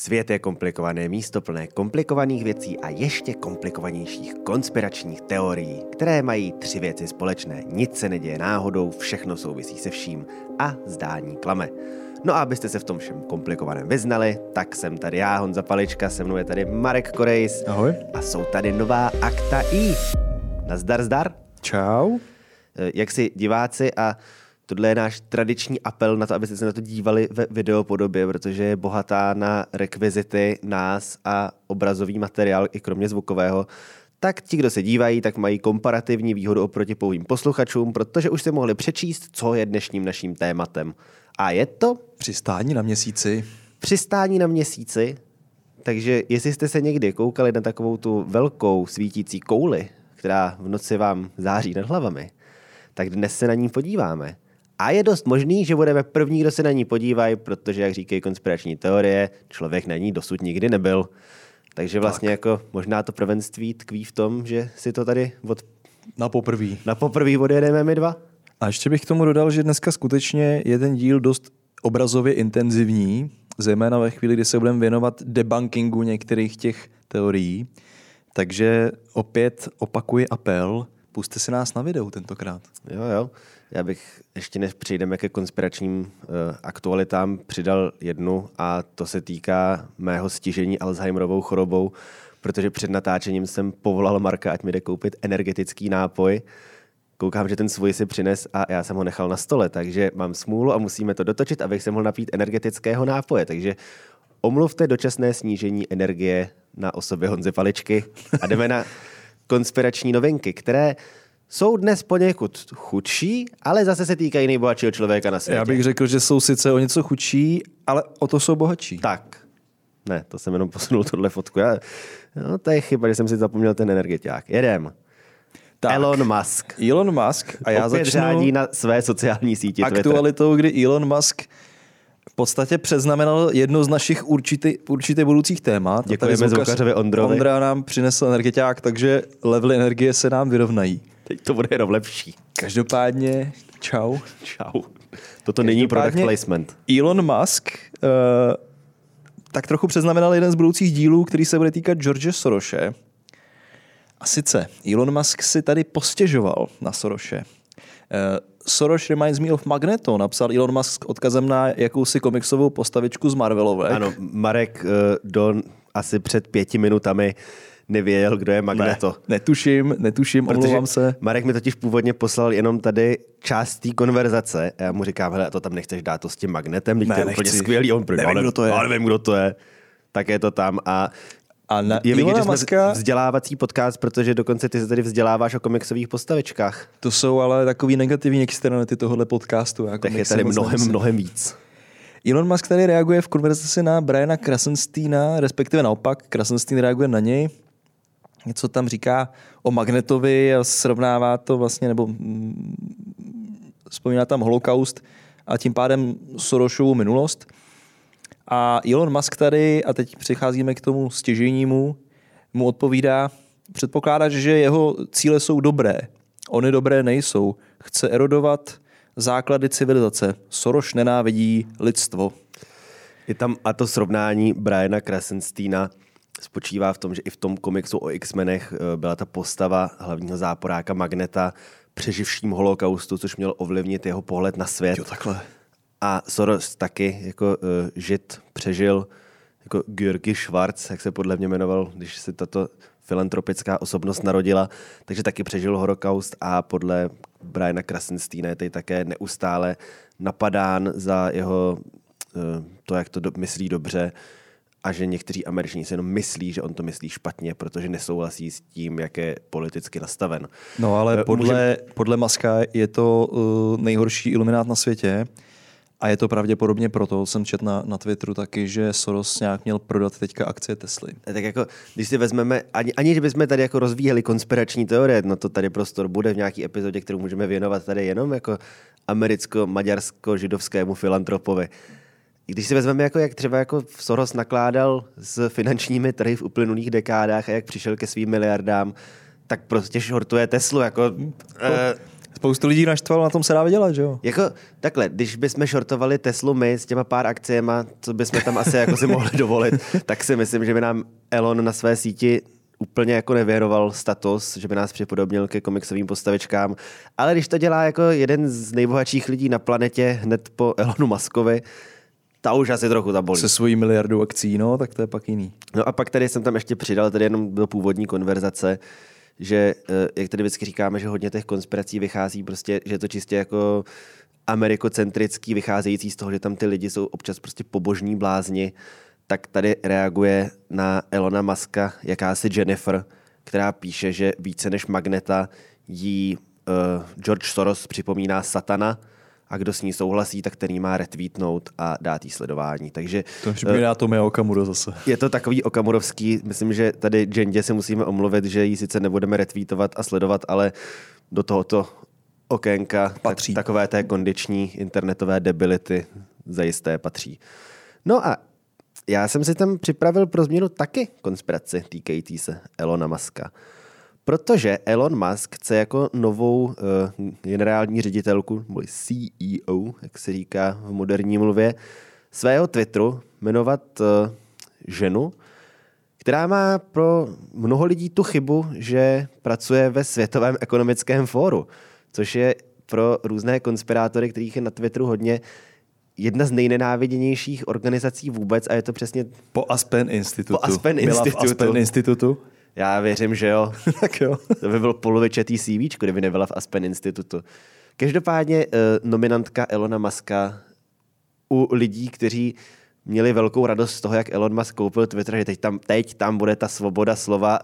Svět je komplikované místo plné komplikovaných věcí a ještě komplikovanějších konspiračních teorií, které mají tři věci společné. Nic se neděje náhodou, všechno souvisí se vším a zdání klame. No a abyste se v tom všem komplikovaném vyznali, tak jsem tady já, Honza Palička, se mnou je tady Marek Korejs. Ahoj. A jsou tady nová akta I. Nazdar, zdar. Čau. Eh, Jak si diváci a tohle je náš tradiční apel na to, abyste se na to dívali ve videopodobě, protože je bohatá na rekvizity nás a obrazový materiál, i kromě zvukového, tak ti, kdo se dívají, tak mají komparativní výhodu oproti pouhým posluchačům, protože už si mohli přečíst, co je dnešním naším tématem. A je to Přistání na měsíci. přistání na měsíci, takže jestli jste se někdy koukali na takovou tu velkou svítící kouli, která v noci vám září nad hlavami, tak dnes se na ní podíváme. A je dost možný, že budeme první, kdo se na ní podívají, protože, jak říkají konspirační teorie, člověk na ní dosud nikdy nebyl. Takže vlastně tak. jako možná to prvenství tkví v tom, že si to tady od, Na poprví. na poprvé odjedeme my dva. A ještě bych k tomu dodal, že dneska skutečně je ten díl dost obrazově intenzivní, zejména ve chvíli, kdy se budeme věnovat debunkingu některých těch teorií. Takže opět opakuji apel, puste si nás na videu tentokrát. Jo, jo. Já bych ještě než přejdeme ke konspiračním uh, aktualitám přidal jednu a to se týká mého stižení Alzheimerovou chorobou, protože před natáčením jsem povolal Marka, ať mi jde koupit energetický nápoj. Koukám, že ten svůj si přines a já jsem ho nechal na stole, takže mám smůlu a musíme to dotočit, abych se mohl napít energetického nápoje. Takže omluvte dočasné snížení energie na osobě Honzy Paličky a jdeme na konspirační novinky, které jsou dnes poněkud chudší, ale zase se týkají nejbohatšího člověka na světě. Já bych řekl, že jsou sice o něco chudší, ale o to jsou bohatší. Tak. Ne, to jsem jenom posunul tohle fotku. Já, no, to je chyba, že jsem si zapomněl ten energetiák. Jedem. Tak. Elon Musk. Elon Musk a já Opět začnu řádí na své sociální Twitter. aktualitou, kdy Elon Musk v podstatě předznamenal jedno z našich určitě, určitě budoucích témat. Děkujeme zvukař zvukařovi Ondrovi. Ondra nám přinesl energetiák, takže levely energie se nám vyrovnají. Teď to bude jenom lepší. Každopádně, čau. Čau. Toto není product placement. Elon Musk uh, tak trochu předznamenal jeden z budoucích dílů, který se bude týkat George Soroshe. A sice Elon Musk si tady postěžoval na Soroshe. Uh, Soros reminds me of Magneto, napsal Elon Musk s odkazem na jakousi komiksovou postavičku z Marvelovek. Ano, Marek eh, do asi před pěti minutami nevěděl, kdo je Magneto. Ne, netuším, netuším, omlouvám se. Marek mi totiž původně poslal jenom tady část té konverzace a já mu říkám, hele, a to tam nechceš dát to s tím magnetem, ne, to je úplně skvělý. On, Nevím, "Já nevím, kdo to je." Já nevím, kdo to je. Tak je to tam a A na je vidět, že jsme Muska, vzdělávací podcast, protože dokonce ty se tady vzděláváš o komiksových postavičkách. to jsou ale takový negativní externality tohohle podcastu. Jako Tak je tady mnohem, nemusím. mnohem víc. Elon Musk tady reaguje v konverzaci na Briana Krasensteina, respektive naopak, Krasenstein reaguje na něj. Něco tam říká o Magnetovi a srovnává to vlastně, nebo mm, vzpomíná tam holokaust a tím pádem Soroshovu minulost. A Elon Musk tady, a teď přicházíme k tomu stěžejnímu, mu odpovídá, předpokládá, že jeho cíle jsou dobré. Ony dobré nejsou. Chce erodovat základy civilizace. Soros nenávidí lidstvo. Je tam a to srovnání Briana Krasensteina spočívá v tom, že i v tom komiksu o X-menech eh, byla ta postava hlavního záporáka Magneta přeživším holokaustu, což měl ovlivnit jeho pohled na svět. Jo, takhle. A Soros taky jako uh, žid přežil jako Georgi Schwarz, jak se podle mě jmenoval, když se tato filantropická osobnost narodila, takže taky přežil holokaust a podle Briana Krasensteina je tady také neustále napadán za jeho uh, to, jak to do, myslí dobře a že někteří američané si jenom myslí, že on to myslí špatně, protože nesouhlasí s tím, jak je politicky nastaven. No ale Eh, podle, podle Maska je to uh, nejhorší iluminát na světě a je to pravděpodobně proto, jsem četl na, na Twitteru taky, že Soros nějak měl prodat teďka akcie Tesly. Tak jako, když si vezmeme, ani, ani že bychom tady jako rozvíjeli konspirační teorie, no to tady prostor bude v nějaký epizodě, kterou můžeme věnovat tady jenom jako americko-maďarsko-židovskému filantropovi. Když si vezmeme, jako, jak třeba jako Soros nakládal s finančními trhy v uplynulých dekádách a jak přišel ke svým miliardám, tak prostě šortuje Teslu. Jako, eh, Spoustu lidí naštvalo, na tom se dá vydělat, že jo? Jako takhle, když bychom shortovali Teslu my s těma pár akciema, co bychom tam asi jako si mohli dovolit, tak si myslím, že by nám Elon na své síti úplně jako nevěroval status, že by nás připodobnil ke komiksovým postavičkám, ale když to dělá jako jeden z nejbohatších lidí na planetě hned po Elonu Muskovi, ta už asi trochu zabolí. Se svojí miliardou akcí, no, tak to je pak jiný. No a pak tady jsem tam ještě přidal, tady jenom do původní konverzace, že, eh, jak tady vždycky říkáme, že hodně těch konspirací vychází prostě, že je to čistě jako amerikocentrický, vycházející z toho, že tam ty lidi jsou občas prostě pobožní blázni, tak tady reaguje na Elona Muska jakási Jennifer, která píše, že více než Magneta jí uh, George Soros připomíná satana, a kdo s ní souhlasí, tak ten má retweetnout a dát jí sledování. Takže To připomíná to mé Okamuro zase. je to takový okamurovský, myslím, že tady Jendě se musíme omluvit, že ji sice nebudeme retweetovat a sledovat, ale do tohoto okénka Patří. Tak, takové té kondiční internetové debility zajisté patří. No a já jsem si tam připravil pro změnu taky konspiraci týkající se Elona Muska. Protože Elon Musk chce jako novou uh, generální ředitelku, nebo CEO, jak se říká v moderní mluvě, svého Twitteru jmenovat uh, ženu, která má pro mnoho lidí tu chybu, že pracuje ve Světovém ekonomickém fóru, což je pro různé konspirátory, kterých je na Twitteru hodně, jedna z nejnenáviděnějších organizací vůbec a je to přesně, Po Aspen Institutu. Po Aspen Byla v Institutu. Aspen Institutu. Já věřím, že jo, tak jo. To by byl polovičetý CV, kdyby nebyla v Aspen Institutu. Každopádně uh, nominantka Elona Muska u lidí, kteří měli velkou radost z toho, jak Elon Musk koupil Twitter, že teď tam, teď tam bude ta svoboda slova,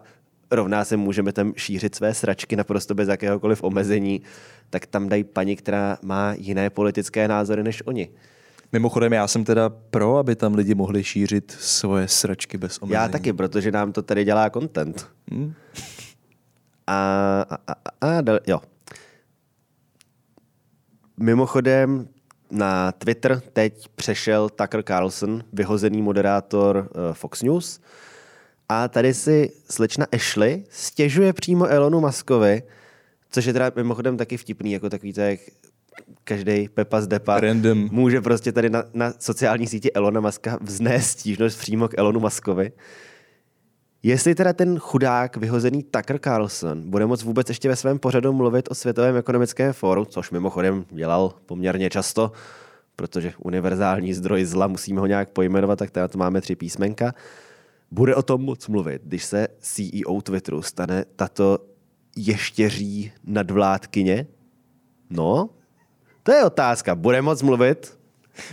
rovná se můžeme tam šířit své sračky naprosto bez jakéhokoliv omezení, tak tam dají paní, která má jiné politické názory než oni. Mimochodem, já jsem teda pro, aby tam lidi mohli šířit svoje sračky bez omezení. Já taky, protože nám to tady dělá content. Hmm. A, a, a, a dal, jo. Mimochodem, na Twitter teď přešel Tucker Carlson, vyhozený moderátor eh, Fox News. A tady si slečna Ashley stěžuje přímo Elonu Muskovi, což je teda mimochodem taky vtipný, jako takový to, jak každý Pepa z Depa Random. může prostě tady na, na sociální síti Elona Muska vznést stížnost přímo k Elonu Muskovi. Jestli teda ten chudák vyhozený Tucker Carlson bude moc vůbec ještě ve svém pořadu mluvit o Světovém ekonomickém fóru, což mimochodem dělal poměrně často, protože univerzální zdroj zla musíme ho nějak pojmenovat, tak teda to máme tři písmenka. Bude o tom moc mluvit, když se CEO Twitteru stane tato ještěří nadvládkyně? No, to je otázka. Bude moc mluvit?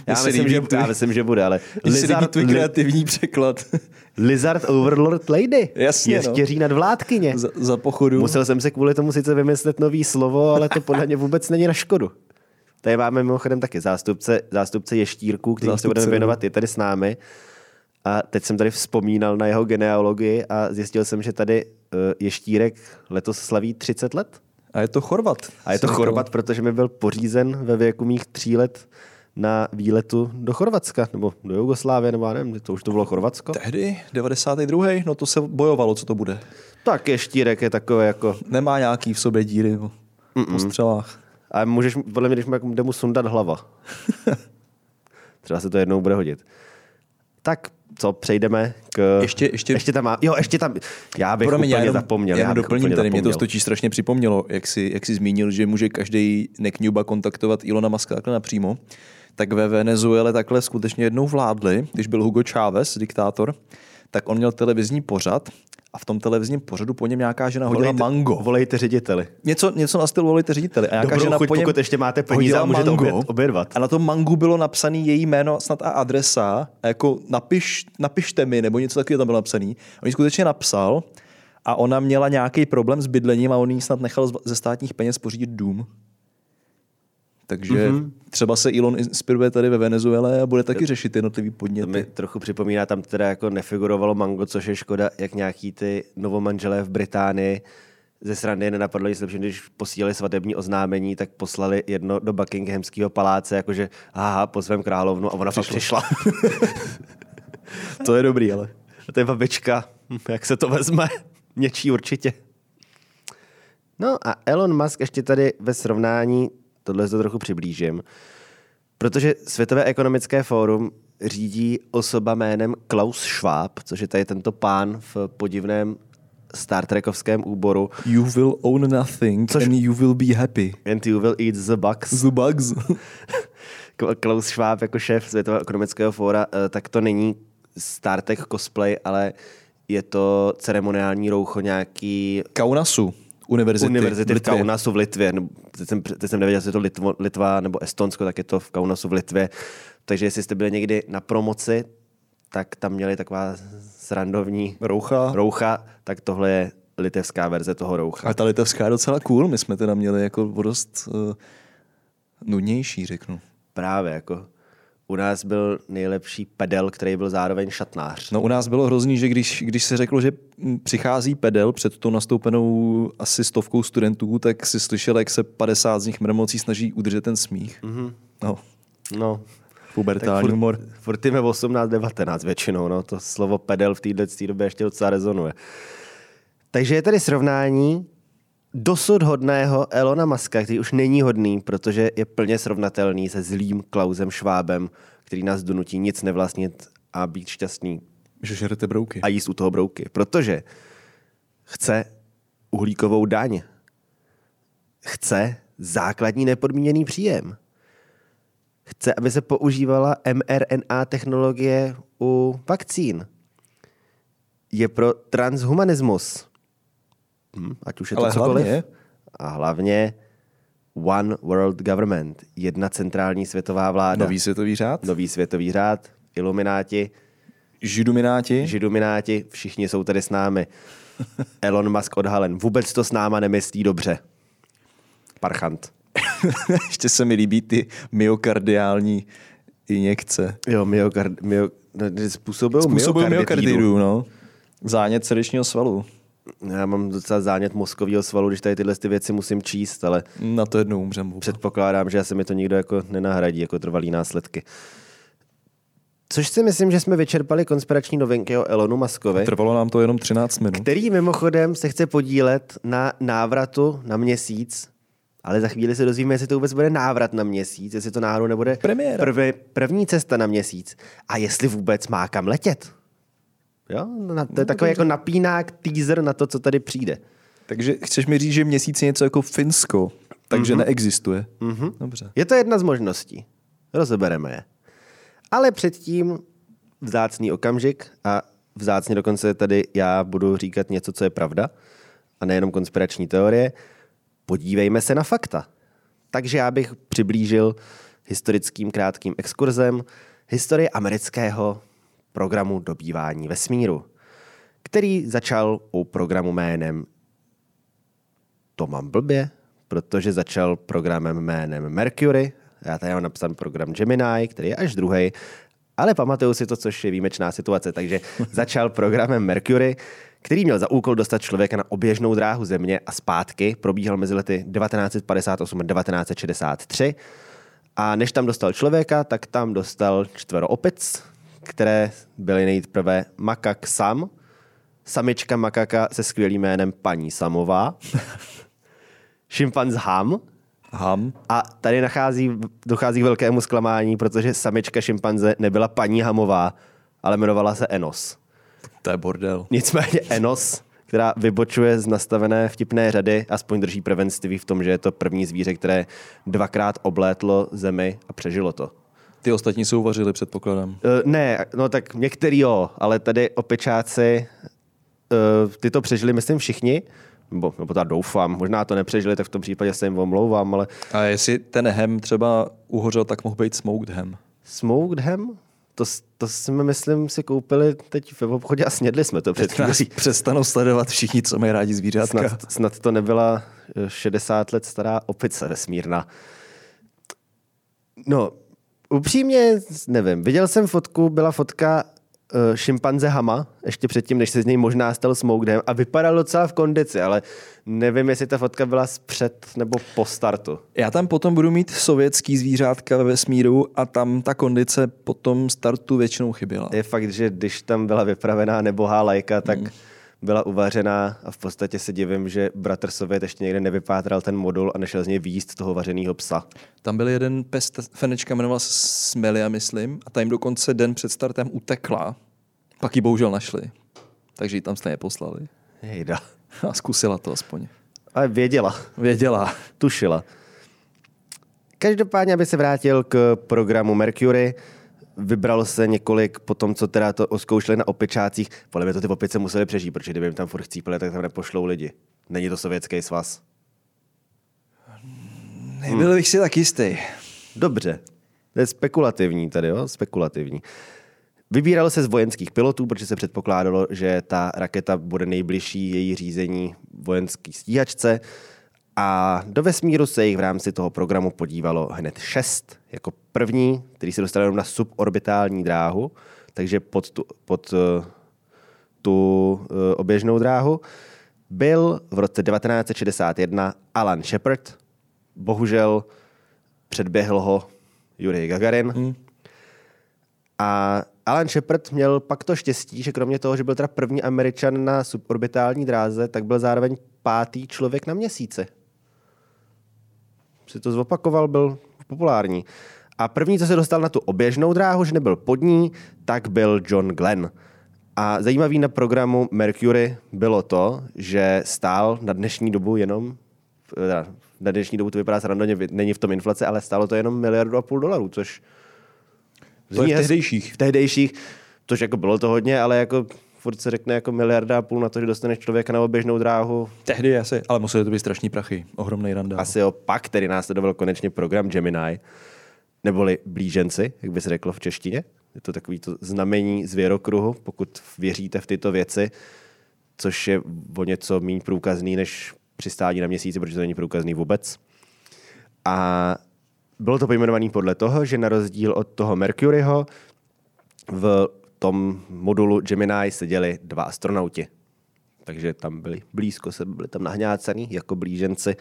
Já myslím, líbí že, tvůj- já myslím, že bude, ale líbí Lizard, tvůj kreativní překlad. Lizard Overlord Lady. Jasně, no. Ještěří nadvládkyně. za, za pochodu. Musel jsem se kvůli tomu sice vymyslet nový slovo, ale to podle mě vůbec není na škodu. Tady máme mimochodem taky zástupce, zástupce ještírků, kterým se budeme no. věnovat, je tady s námi. A teď jsem tady vzpomínal na jeho genealogii a zjistil jsem, že tady uh, ještírek letos slaví 30 let. A je to Chorvat. A je to Chorvat, protože mi byl pořízen ve věku mých tří let na výletu do Chorvatska, nebo do Jugoslávie, nebo já nevím, to už to bylo Chorvatsko. Tehdy, 92. No to se bojovalo, co to bude. Tak ještírek je takový jako Nemá nějaký v sobě díry no, po střelách. A můžeš, podle mě, když mu, jako, jde mu sundat hlava. Třeba se to jednou bude hodit. Tak, co, přejdeme k... Ještě- ještě- ještě tam má... Jo, ještě tam... Já bych Promiň, úplně já jenom, zapomněl. Já bych doplním tady, mě to zapomněl. totiž strašně připomnělo, jak si, jak si zmínil, že může každý nekňuba kontaktovat Ilona Muska takhle napřímo. Tak ve Venezuele takhle skutečně jednou vládli, když byl Hugo Chávez, diktátor, tak on měl televizní pořad a v tom televizním pořadu po něm nějaká žena hodila Volejte, mango. Volejte řediteli. Něco, něco na styl volejte řediteli. A nějaká Dobrou žena chuť, po něm pokud ještě máte peníze a můžete mango. oběd- obědvat. A na tom mangu bylo napsané její jméno snad a adresa. A jako napiš, napište mi, nebo něco takového tam bylo napsané. On ji skutečně napsal a ona měla nějaký problém s bydlením a on jí snad nechal ze státních peněz pořídit dům. Takže Mhm. mm-hmm. třeba se Elon inspiruje tady ve Venezuele a bude taky řešit jednotlivý To podněty. mi trochu připomíná, tam teda jako nefigurovalo mango, což je škoda, jak nějaký ty novomanželé v Británii ze srandy nenapadlo nic lepší, když posílali svatební oznámení, tak poslali jedno do Buckinghamského paláce, jakože aha, po svém královnu a ona fakt přišla. To je dobrý, ale. A to je babička, jak se to vezme? Něčí určitě. No a Elon Musk ještě tady ve srovnání, tohle to trochu přiblížím, protože Světové ekonomické fórum řídí osoba jménem Klaus Schwab, což je tady tento pán v podivném Star Trekovském úboru. You will own nothing Což- and you will be happy. And you will eat the bugs. The bugs. Klaus Schwab jako šéf Světového ekonomického fóra, eh, tak to není Star Trek cosplay, ale je to ceremoniální roucho nějaký Kaunasu. Univerzity, univerzity v Litvě. Kaunasu v Litvě. No, Teď jsem, teď jsem nevěděl, jestli je to Litvo, Litva nebo Estonsko, tak je to v Kaunasu v Litvě. Takže jestli jste byli někdy na promoci, tak tam měli taková srandovní Roucha. roucha, tak tohle je litevská verze toho roucha. A ta litevská je docela cool. My jsme teda měli jako dost uh, nudnější, řeknu. Právě jako u nás byl nejlepší pedel, který byl zároveň šatnář. No u nás bylo hrozný, že když, když se řeklo, že přichází pedel před tou nastoupenou asi stovkou studentů, tak si slyšel, jak se 50 z nich mrmocí snaží udržet ten smích. Mm-hmm. No, No, pubertální furt, humor. furt jim je 18, 19 většinou, no. To slovo pedel v této době ještě docela rezonuje. Takže je tady srovnání dosud hodného Elona Muska, který už není hodný, protože je plně srovnatelný se zlým Klausem Švábem, který nás donutí nic nevlastnit a být šťastný Že žerete brouky. a jíst u toho brouky. Protože chce uhlíkovou daň. Chce základní nepodmíněný příjem. Chce, aby se používala mRNA technologie u vakcín. Je pro transhumanismus. Hm, ať už je to Ale cokoliv. hlavně- A hlavně One World Government. Jedna centrální světová vláda. Nový světový řád. Nový světový řád. Ilumináti. Židumináti. Židumináti, všichni jsou tady s námi. Elon Musk odhalen. Vůbec to s náma nemyslí dobře. Parchant. Ještě se mi líbí ty myokardiální injekce. Jo, myokard, myo, ne, způsobují Způsobují myokarditídu. no. Zánět srdečního svalu. Já mám docela zánět mozkového svalu, když tady tyhle ty věci musím číst, ale Na to jednou umřem. předpokládám, že se mi to nikdo jako nenahradí jako trvalý následky. Což si myslím, že jsme vyčerpali konspirační novinky o Elonu Muskovi. Trvalo nám to jenom 13 minut. který mimochodem se chce podílet na návratu na měsíc, ale za chvíli se dozvíme, jestli to vůbec bude návrat na měsíc, jestli to náhodou nebude Premiéra. První, první cesta na měsíc a jestli vůbec má kam letět. Jo? Na, to je takový jako napínák, teaser na to, co tady přijde. Takže chceš mi říct, že měsíc je něco jako Finsko, takže mm-hmm. neexistuje. Mm-hmm. Dobře. Je to jedna z možností. Rozebereme je. Ale předtím vzácný okamžik a vzácně dokonce tady já budu říkat něco, co je pravda a nejenom konspirační teorie. Podívejme se na fakta. Takže já bych přiblížil historickým krátkým exkurzem historii amerického programu dobývání vesmíru, který začal u programu jménem to mám blbě, protože začal programem jménem Mercury. Já tady mám napsan program Gemini, který je až druhý, ale pamatuju si to, což je výjimečná situace. Takže začal programem Mercury, který měl za úkol dostat člověka na oběžnou dráhu Země a zpátky. Probíhal mezi lety 1958 a 1963. A než tam dostal člověka, tak tam dostal čtvero opic, které byly nejprve makak sam, samička makaka se skvělým jménem paní Samová, šimpanz Ham Ham. a tady nachází, dochází k velkému zklamání, protože samička šimpanze nebyla paní Hamová, ale jmenovala se Enos. To je bordel. Nicméně Enos, která vybočuje z nastavené vtipné řady, aspoň drží prvenství v tom, že je to první zvíře, které dvakrát oblétlo zemi a přežilo to. Ty ostatní jsou uvařili, předpokládám. Uh, ne, no tak některý jo, ale tady opečáci, uh, ty to přežili, myslím, všichni, nebo, nebo já doufám, možná to nepřežili, tak v tom případě se jim omlouvám, ale A jestli ten hem třeba uhořel, tak mohl být smoked hem. Smoked ham? To, to jsme, myslím, si koupili teď v obchodě a snědli jsme to před Nás přestanou sledovat všichni, co mají rádi zvířátka. Snad, snad to nebyla eh, 60 let stará opice vesmírná. No, upřímně nevím. Viděl jsem fotku, byla fotka uh, šimpanze Hama, ještě předtím, než se z něj možná stal Smoked Ham a vypadal docela v kondici, ale nevím, jestli ta fotka byla před nebo po startu. Já tam potom budu mít sovětský zvířátka ve vesmíru a tam ta kondice po tom startu většinou chyběla. Je fakt, že když tam byla vypravená nebohá lajka, tak byla uvařená a v podstatě se divím, že bratr Sovět ještě někde nevypátral ten modul a nešel z něj výjíst toho vařeného psa. Tam byl jeden pes, fenečka jmenovala se Smelia, myslím, a ta jim dokonce den před startem utekla. Pak ji bohužel našli. Takže ji tam stejně poslali. Jejda. A zkusila to aspoň. Ale věděla, Věděla. tušila. Každopádně, aby se vrátil k programu Mercury, vybralo se několik po tom, co teda to oskoušeli na opičácích. Podle mě to ty opice museli přežít, protože kdyby jim tam furt chcípili, tak tam nepošlou lidi. Není to sovětský svaz. Nebyl bych si tak jistý. Dobře. To je spekulativní tady, jo? Spekulativní. Vybíralo se z vojenských pilotů, protože se předpokládalo, že ta raketa bude nejbližší její řízení vojenský stíhačce. A do vesmíru se jich v rámci toho programu podívalo hned šest. Jako první, který se dostal jenom na suborbitální dráhu, takže pod tu, pod, eh, tu eh, oběžnou dráhu, byl v roce 1961 Alan Shepard. Bohužel předběhl ho Yuri Gagarin. Hmm. A Alan Shepard měl pak to štěstí, že kromě toho, že byl teda první američan na suborbitální dráze, tak byl zároveň pátý člověk na měsíci. Si to zopakoval, byl populární. A první, co se dostal na tu oběžnou dráhu, že nebyl pod ní, tak byl John Glenn. A zajímavý na programu Mercury bylo to, že stál na dnešní dobu jenom, na dnešní dobu to vypadá srandovně, není v tom inflace, ale stálo to jenom miliardu a půl dolarů, což To je v tehdejších. v tehdejších, což jako bylo to hodně, ale jako furt se řekne jako miliarda a půl na to, že dostaneš člověka na oběžnou dráhu. Tehdy asi, ale museli to být strašný prachy. Ohromný randa. Asi opak, který následoval konečně program Gemini, neboli blíženci, jak by se řeklo v češtině. Je to takový to znamení zvěrokruhu, pokud věříte v tyto věci, což je o něco méně průkazný než přistání na měsíci, protože to není průkazný vůbec. A bylo to pojmenované podle toho, že na rozdíl od toho Mercuryho v tom modulu Gemini seděli dva astronauti. Takže tam byli blízko se, byli tam nahňácaný jako blíženci.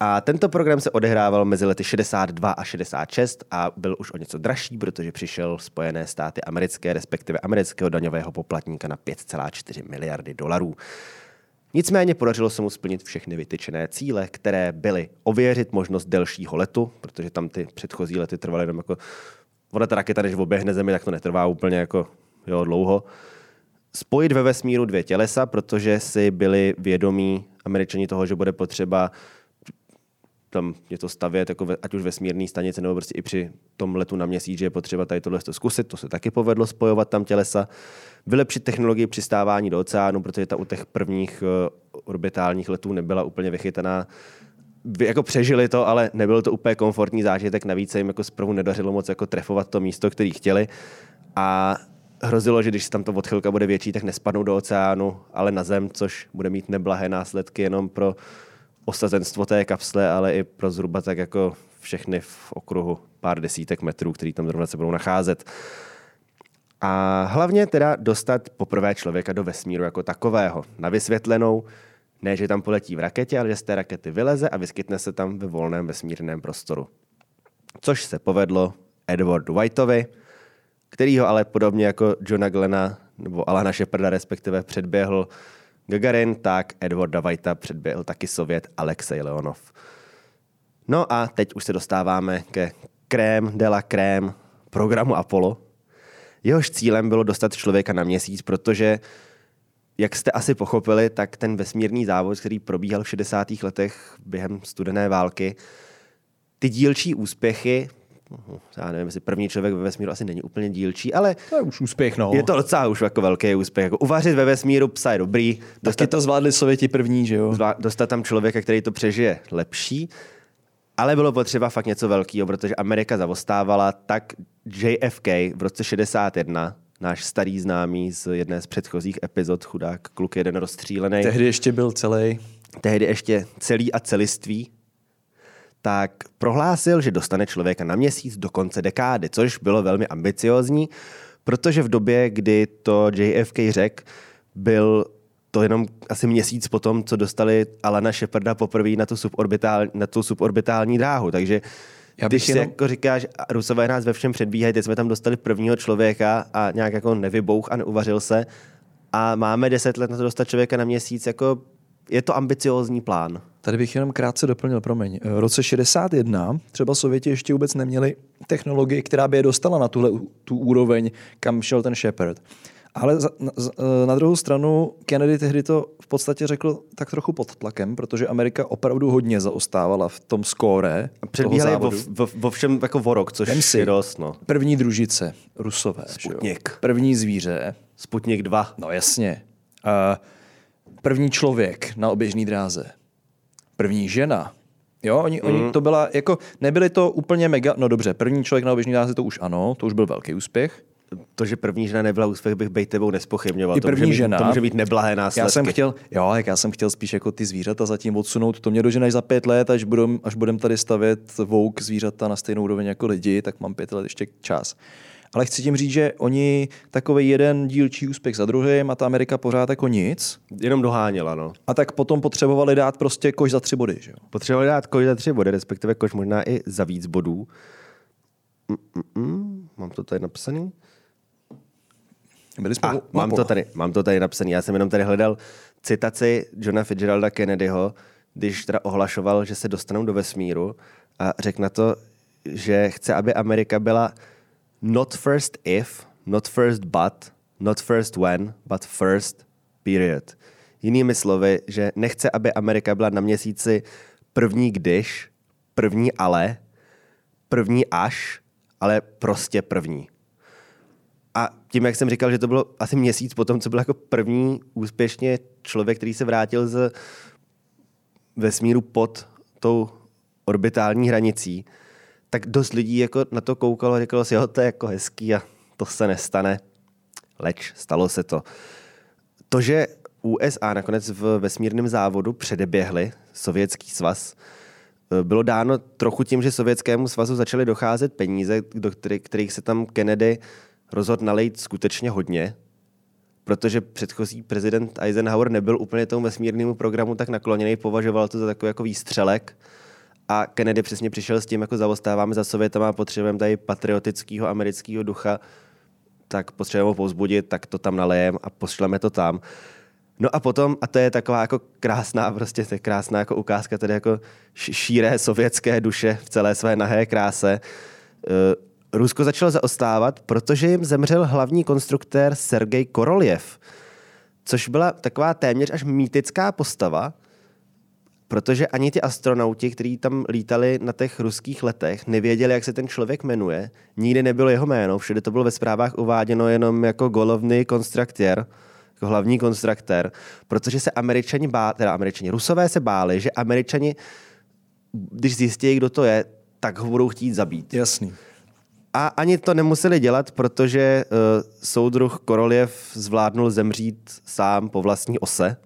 A tento program se odehrával mezi lety 62 a 66 a byl už o něco dražší, protože přišel Spojené státy americké, respektive amerického daňového poplatníka na 5,4 miliardy dolarů. Nicméně podařilo se mu splnit všechny vytyčené cíle, které byly ověřit možnost delšího letu, protože tam ty předchozí lety trvaly jenom jako... Ona ta raketa, než oběhne zemi, tak to netrvá úplně jako jo, dlouho. Spojit ve vesmíru dvě tělesa, protože si byli vědomí američani toho, že bude potřeba tam něco stavět, jako ať už vesmírný stanice, nebo prostě i při tom letu na měsíc, že je potřeba tady tohle to zkusit, to se taky povedlo spojovat tam tělesa. Vylepšit technologii přistávání do oceánu, protože ta u těch prvních uh, orbitálních letů nebyla úplně vychytaná. Jako přežili to, ale nebyl to úplně komfortní zážitek, navíc se jim jako zprvu nedařilo moc jako trefovat to místo, který chtěli. A hrozilo, že když se tam to odchylka bude větší, tak nespadnou do oceánu, ale na zem, což bude mít neblahé následky jenom pro osazenstvo té kapsle, ale i pro zhruba tak jako všechny v okruhu pár desítek metrů, který tam zrovna se budou nacházet. A hlavně teda dostat poprvé člověka do vesmíru jako takového, na vysvětlenou, ne, že tam poletí v raketě, ale že z té rakety vyleze a vyskytne se tam ve volném vesmírném prostoru. Což se povedlo Edwardu Whiteovi, který ho ale podobně jako Johna Glena nebo Alana Sheparda respektive předběhl Gagarin, tak Edwarda Whitea předběhl taky Sovět Alexej Leonov. No a teď už se dostáváme ke krém de la krém programu Apollo. Jehož cílem bylo dostat člověka na měsíc, protože jak jste asi pochopili, tak ten vesmírný závod, který probíhal v 60. letech během studené války, ty dílčí úspěchy, já nevím, jestli první člověk ve vesmíru asi není úplně dílčí, ale To je už úspěch, no. je to docela už jako velký úspěch. Jako uvařit ve vesmíru psa je dobrý, Taky dostat, to zvládli Sověti první, že jo? dostat tam člověka, který to přežije, lepší. Ale bylo potřeba fakt něco velkého, protože Amerika zavostávala, tak JFK v roce 61, náš starý známý z jedné z předchozích epizod, chudák kluk jeden rozstřílený, Tehdy ještě byl celý. tehdy ještě celý a celistvý, tak prohlásil, že dostane člověka na měsíc do konce dekády, což bylo velmi ambiciozní, protože v době, kdy to JFK řekl, byl to jenom asi měsíc potom, co dostali Alana Sheparda poprvé na tu, suborbitál, na tu suborbitální dráhu. Takže Já když jenom- jako říkáš, Rusové nás ve všem předbíhají, teď jsme tam dostali prvního člověka a nějak jako nevybouch a neuvařil se, a máme deset let na to dostat člověka na měsíc, jako je to ambiciózní plán. Tady bych jenom krátce doplnil, promiň. V roce 61 třeba Sověti ještě vůbec neměli technologii, která by je dostala na tuhle tu úroveň, kam šel ten Shepard. Ale za, na, na druhou stranu Kennedy tehdy to v podstatě řekl tak trochu pod tlakem, protože Amerika opravdu hodně zaostávala v tom skóre. Předbíhali vo, vo, vo všem jako o rok, což si, je dost. No. První družice, rusové. Sputnik. První zvíře. Sputnik 2. No jasně. Uh, první člověk na oběžné dráze. První žena. Jo, oni, mm. oni to byla, jako, nebyly to úplně mega, no dobře, první člověk na oběžné dráze to už ano, to už byl velký úspěch to, že první žena nebyla úspěch, bych bejt tebou nespochybňoval. I první to může žena. Mít, to může být neblahé následky. Já jsem chtěl, jo, jak já jsem chtěl spíš jako ty zvířata zatím odsunout. To mě doženeš za pět let, až budem, až budem tady stavět vouk zvířata na stejnou úroveň jako lidi, tak mám pět let ještě čas. Ale chci tím říct, že oni takový jeden dílčí úspěch za druhým a ta Amerika pořád jako nic. Jenom doháněla, no. A tak potom potřebovali dát prostě koš za tři body, že jo? Potřebovali dát koš za tři body, respektive koš možná i za víc bodů. Mm-mm, mám to tady napsaný. Byli jsme A, mám, to tady, mám to tady napsané. Já jsem jenom tady hledal citaci Johna Fitzgeralda Kennedyho, když teda ohlašoval, že se dostanou do vesmíru a řekl na to, že chce, aby Amerika byla not first if, not first but, not first when, but first period. Jinými slovy, že nechce, aby Amerika byla na měsíci první když, první ale, první až, ale prostě první. A tím, jak jsem říkal, že to bylo asi měsíc potom, co byl jako první úspěšně člověk, který se vrátil z vesmíru pod tou orbitální hranicí, tak dost lidí jako na to koukalo a říkalo si, jo, to je jako hezký a to se nestane. Leč, stalo se to. To, že USA nakonec v vesmírném závodu předeběhli Sovětský svaz, bylo dáno trochu tím, že Sovětskému svazu začaly docházet peníze, do kterých se tam Kennedy rozhodl nalejt skutečně hodně, protože předchozí prezident Eisenhower nebyl úplně tomu vesmírnému programu tak nakloněný, považoval to za takový jako výstřelek. A Kennedy přesně přišel s tím, jako zaostáváme za Sovětama a potřebujeme tady patriotického amerického ducha, tak potřebujeme ho povzbudit, tak to tam nalejem a pošleme to tam. No a potom, a to je taková jako krásná, prostě to je krásná jako ukázka tedy jako šíré sovětské duše v celé své nahé kráse. Rusko začalo zaostávat, protože jim zemřel hlavní konstruktér Sergej Koroljev, což byla taková téměř až mýtická postava, protože ani ty astronauti, kteří tam lítali na těch ruských letech, nevěděli, jak se ten člověk jmenuje. Nikdy nebylo jeho jméno, všude to bylo ve zprávách uváděno jenom jako golovný konstruktér, jako hlavní konstruktér, protože se američani báli, teda američani, rusové se báli, že američani, když zjistí, kdo to je, tak ho budou chtít zabít. Jasný. A ani to nemuseli dělat, protože uh, soudruh Koroljev zvládnul zemřít sám po vlastní ose.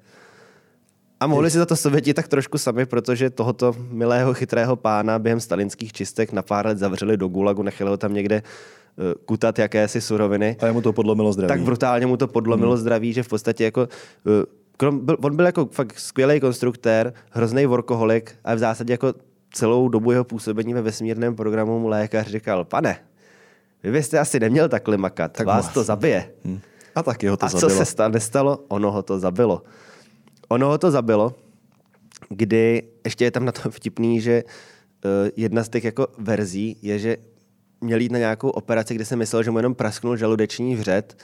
A mohli si za to Sověti tak trošku sami, protože tohoto milého, chytrého pána během stalinských čistek na pár let zavřeli do gulagu, nechali ho tam někde uh, kutat jakési suroviny. A mu to podlomilo zdraví. Tak brutálně mu to podlomilo hmm. zdraví, že v podstatě jako... Uh, krom, byl, on byl jako fakt skvělý konstruktér, hrozný workoholik a v zásadě jako celou dobu jeho působení ve vesmírném programu mu lékař říkal, pane, vy byste asi neměl takhle makat, tak vás to zabije. Hmm. A taky ho to A zabilo. co se stalo, nestalo? Ono ho to zabilo. Ono ho to zabilo, kdy ještě je tam na to vtipný, že uh, jedna z těch jako verzí je, že měl jít na nějakou operaci, kde se myslel, že mu jenom prasknul žaludeční vřet,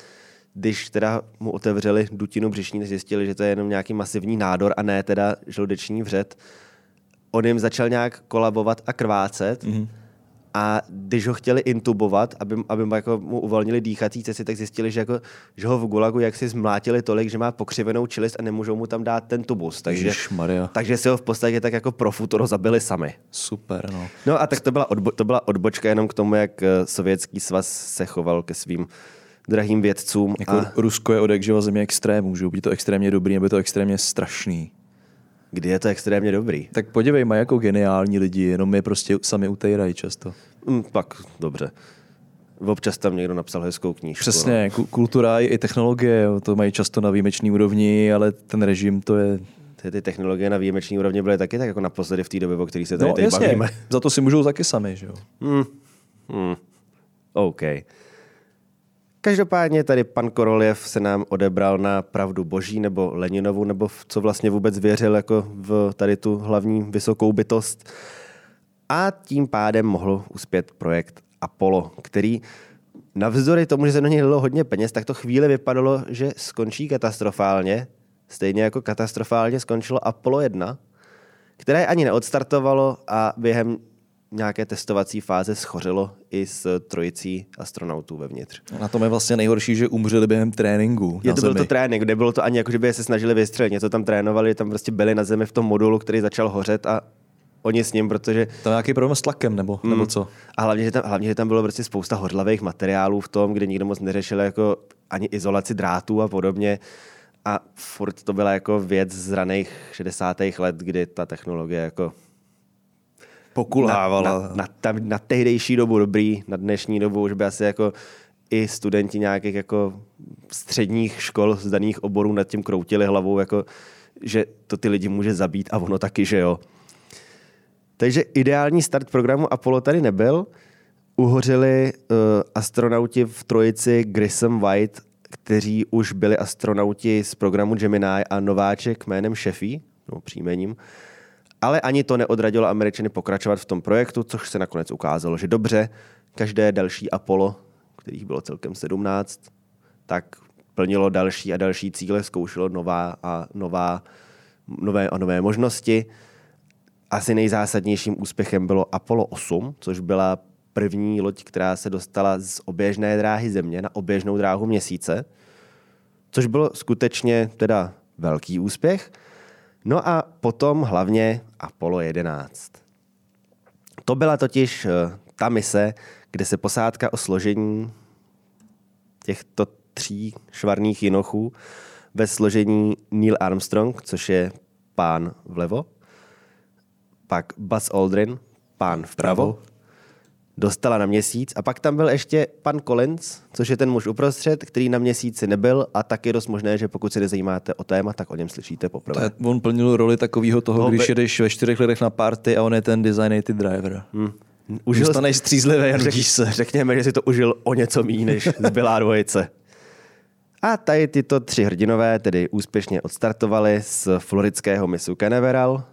když teda mu otevřeli dutinu břišní, zjistili, že to je jenom nějaký masivní nádor a ne teda žaludeční vřet. On jim začal nějak kolabovat a krvácet. Mm-hmm a když ho chtěli intubovat, aby, aby mu, jako mu uvolnili dýchací cesty, tak zjistili, že, jako, že ho v gulagu jak si zmlátili tolik, že má pokřivenou čelist a nemůžou mu tam dát ten tubus. Takže, takže si ho v podstatě tak jako pro futuro zabili sami. Super, no. No a tak to byla, odbo, to byla odbočka jenom k tomu, jak eh, sovětský svaz se choval ke svým drahým vědcům. Jako a... Rusko je od živa země extrémů, můžou být to extrémně dobrý, nebo to extrémně strašný. Kdy je to extrémně dobrý. Tak podívej, mají jako geniální lidi, jenom je prostě sami utejrají často. Mm, pak dobře. Občas tam někdo napsal hezkou knížku. Přesně, no. kultura i technologie, jo, to mají často na výjimečný úrovni, ale ten režim to je... Ty, ty technologie na výjimečný úrovni byly taky tak jako naposledy v té době, o které se tady no, teď jasně. bavíme. Za to si můžou taky sami, že jo? Hmm. Hmm. OK. Každopádně tady pan Koroljev se nám odebral na pravdu boží nebo Leninovu, nebo v co vlastně vůbec věřil jako v tady tu hlavní vysokou bytost. A tím pádem mohl uspět projekt Apollo, který navzdory tomu, že se do něj dalo hodně peněz, tak to chvíli vypadalo, že skončí katastrofálně. Stejně jako katastrofálně skončilo Apollo 1, které ani neodstartovalo a během nějaké testovací fáze schořilo i s trojicí astronautů vevnitř. Na tom je vlastně nejhorší, že umřeli během tréninku. Je to byl to trénink, kde bylo to ani jako, že by se snažili vystřelit, něco tam trénovali, tam prostě byli na zemi v tom modulu, který začal hořet a oni s ním, protože... Tam nějaký problém s tlakem, nebo, mm. nebo co? A hlavně že, tam, hlavně, že tam bylo prostě spousta hořlavých materiálů v tom, kde nikdo moc neřešil jako ani izolaci drátů a podobně. A furt to byla jako věc z raných 60. let, kdy ta technologie jako pokulhávala. Na, na, na, na tehdejší dobu dobrý, na dnešní dobu už by asi jako i studenti nějakých jako středních škol z daných oborů nad tím kroutili hlavou, jako, že to ty lidi může zabít a ono taky, že jo. Takže ideální start programu Apollo tady nebyl. Uhořili uh, astronauti v trojici Grissom White, kteří už byli astronauti z programu Gemini a nováček jménem Sheffy, no příjmením. Ale ani to neodradilo Američany pokračovat v tom projektu, což se nakonec ukázalo, že dobře, každé další Apollo, kterých bylo celkem 17, tak plnilo další a další cíle, zkoušelo nová a nová, nové a nové možnosti. Asi nejzásadnějším úspěchem bylo Apollo 8, což byla první loď, která se dostala z oběžné dráhy Země na oběžnou dráhu Měsíce, což bylo skutečně teda velký úspěch. No a potom hlavně Apollo 11. To byla totiž eh, ta mise, kde se posádka o složení těchto tří švarných jinochů ve složení Neil Armstrong, což je pán vlevo, pak Buzz Aldrin, pán vpravo, dostala na měsíc a pak tam byl ještě pan Collins, což je ten muž uprostřed, který na měsíci nebyl a tak je dost možné, že pokud se nezajímáte o téma, tak o něm slyšíte poprvé. To on plnil roli takového toho, no, když by... jedeš ve čtyřech letech na party a on je ten designated driver. Hmm. Užil Dostaneš střízlivé a řek, se. Řekněme, že si to užil o něco méně než zbylá dvojice. A tady tyto tři hrdinové tedy úspěšně odstartovali z floridského misu Canaveral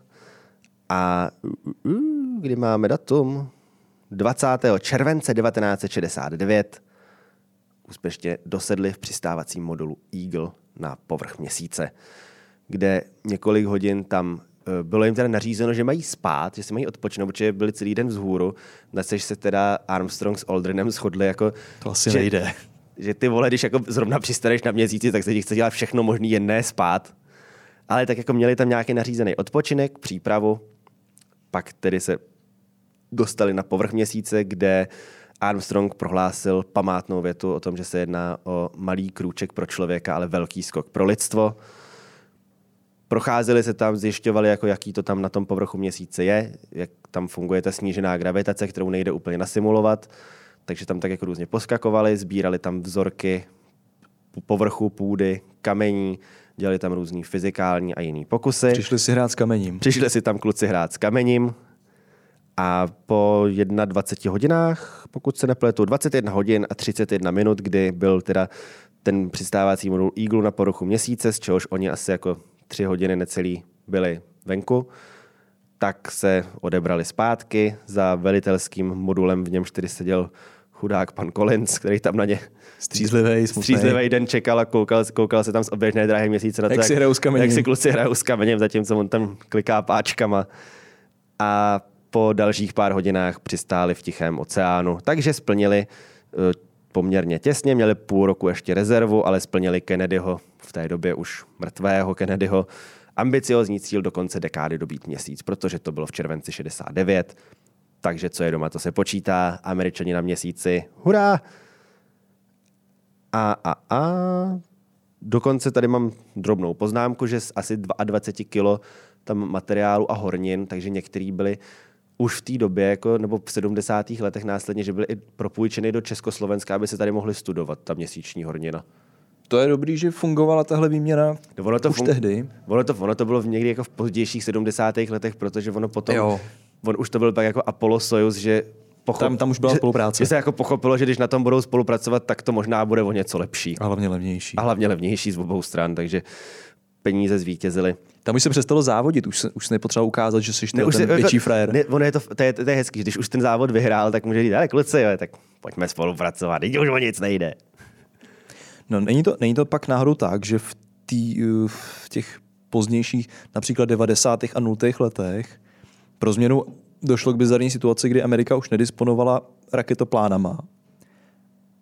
a kdy máme datum? 20. července 1969 úspěšně dosedli v přistávacím modulu Eagle na povrch měsíce, kde několik hodin tam eh, bylo jim teda nařízeno, že mají spát, že si mají odpočinout, protože byli celý den vzhůru, na což se teda Armstrong s Aldrinem shodli jako... To asi že, nejde. Že ty vole, když jako zrovna přistaneš na měsíci, tak se ti chce dělat všechno možný, jen ne spát. Ale tak jako měli tam nějaký nařízený odpočinek, přípravu, pak tedy se dostali na povrch měsíce, kde Armstrong prohlásil památnou větu o tom, že se jedná o malý krůček pro člověka, ale velký skok pro lidstvo. Procházeli se tam, zjišťovali, jako jaký to tam na tom povrchu měsíce je, jak tam funguje ta snížená gravitace, kterou nejde úplně nasimulovat. Takže tam tak jako různě poskakovali, sbírali tam vzorky povrchu, půdy, kamení, dělali tam různý fyzikální a jiný pokusy. Přišli si hrát s kamením. Přišli si tam kluci hrát s kamením, a po 21 hodinách, pokud se nepletu, 21 hodin a 31 minut, kdy byl teda ten přistávací modul Eagle na poruchu měsíce, z čehož oni asi jako 3 hodiny necelý byli venku, tak se odebrali zpátky za velitelským modulem, v němž tedy seděl chudák pan Collins, který tam na ně střízlivý, střízlivý den čekal a koukal, koukal se tam z oběžné dráhy měsíce na to, jak, jak, jak si kluci hrajou s kamenem, zatímco on tam kliká páčkama. A po dalších pár hodinách přistáli v Tichém oceánu, takže splnili eh, poměrně těsně, měli půl roku ještě rezervu, ale splnili Kennedyho, v té době už mrtvého Kennedyho, ambiciozní cíl do konce dekády dobít měsíc, protože to bylo v červenci 69, takže co je doma, to se počítá, američani na měsíci, hurá! A, a, a, dokonce tady mám drobnou poznámku, že z asi 22 kilo tam materiálu a hornin, takže některý byli už v té době, jako, nebo v 70. letech následně, že byly i propůjčeny do Československa, aby se tady mohli studovat ta měsíční hornina. To je dobrý, že fungovala tahle výměna no ono to už fun- tehdy. Ono to, ono to bylo někdy jako v pozdějších 70. letech, protože ono potom, jo. on už to byl tak jako Apollo Soyuz, že pochop... Tam- tam už byla že, spolupráce. Že se jako pochopilo, že když na tom budou spolupracovat, tak to možná bude o něco lepší. A hlavně levnější. A hlavně levnější z obou stran, takže peníze zvítězily. Tam už se přestalo závodit, už se, už se nepotřeba ukázat, že jsi ten už se- větší frajer. Ne, ono je to, to, je, to je hezký, že když už ten závod vyhrál, tak může říct, ale kluci, jo, tak pojďme spolupracovat, teď už o nic nejde. No, není to, není to pak náhodou tak, že v, tý, uh, v těch pozdějších, například 90. a 0. letech, pro změnu došlo k bizarní situaci, kdy Amerika už nedisponovala raketoplánama.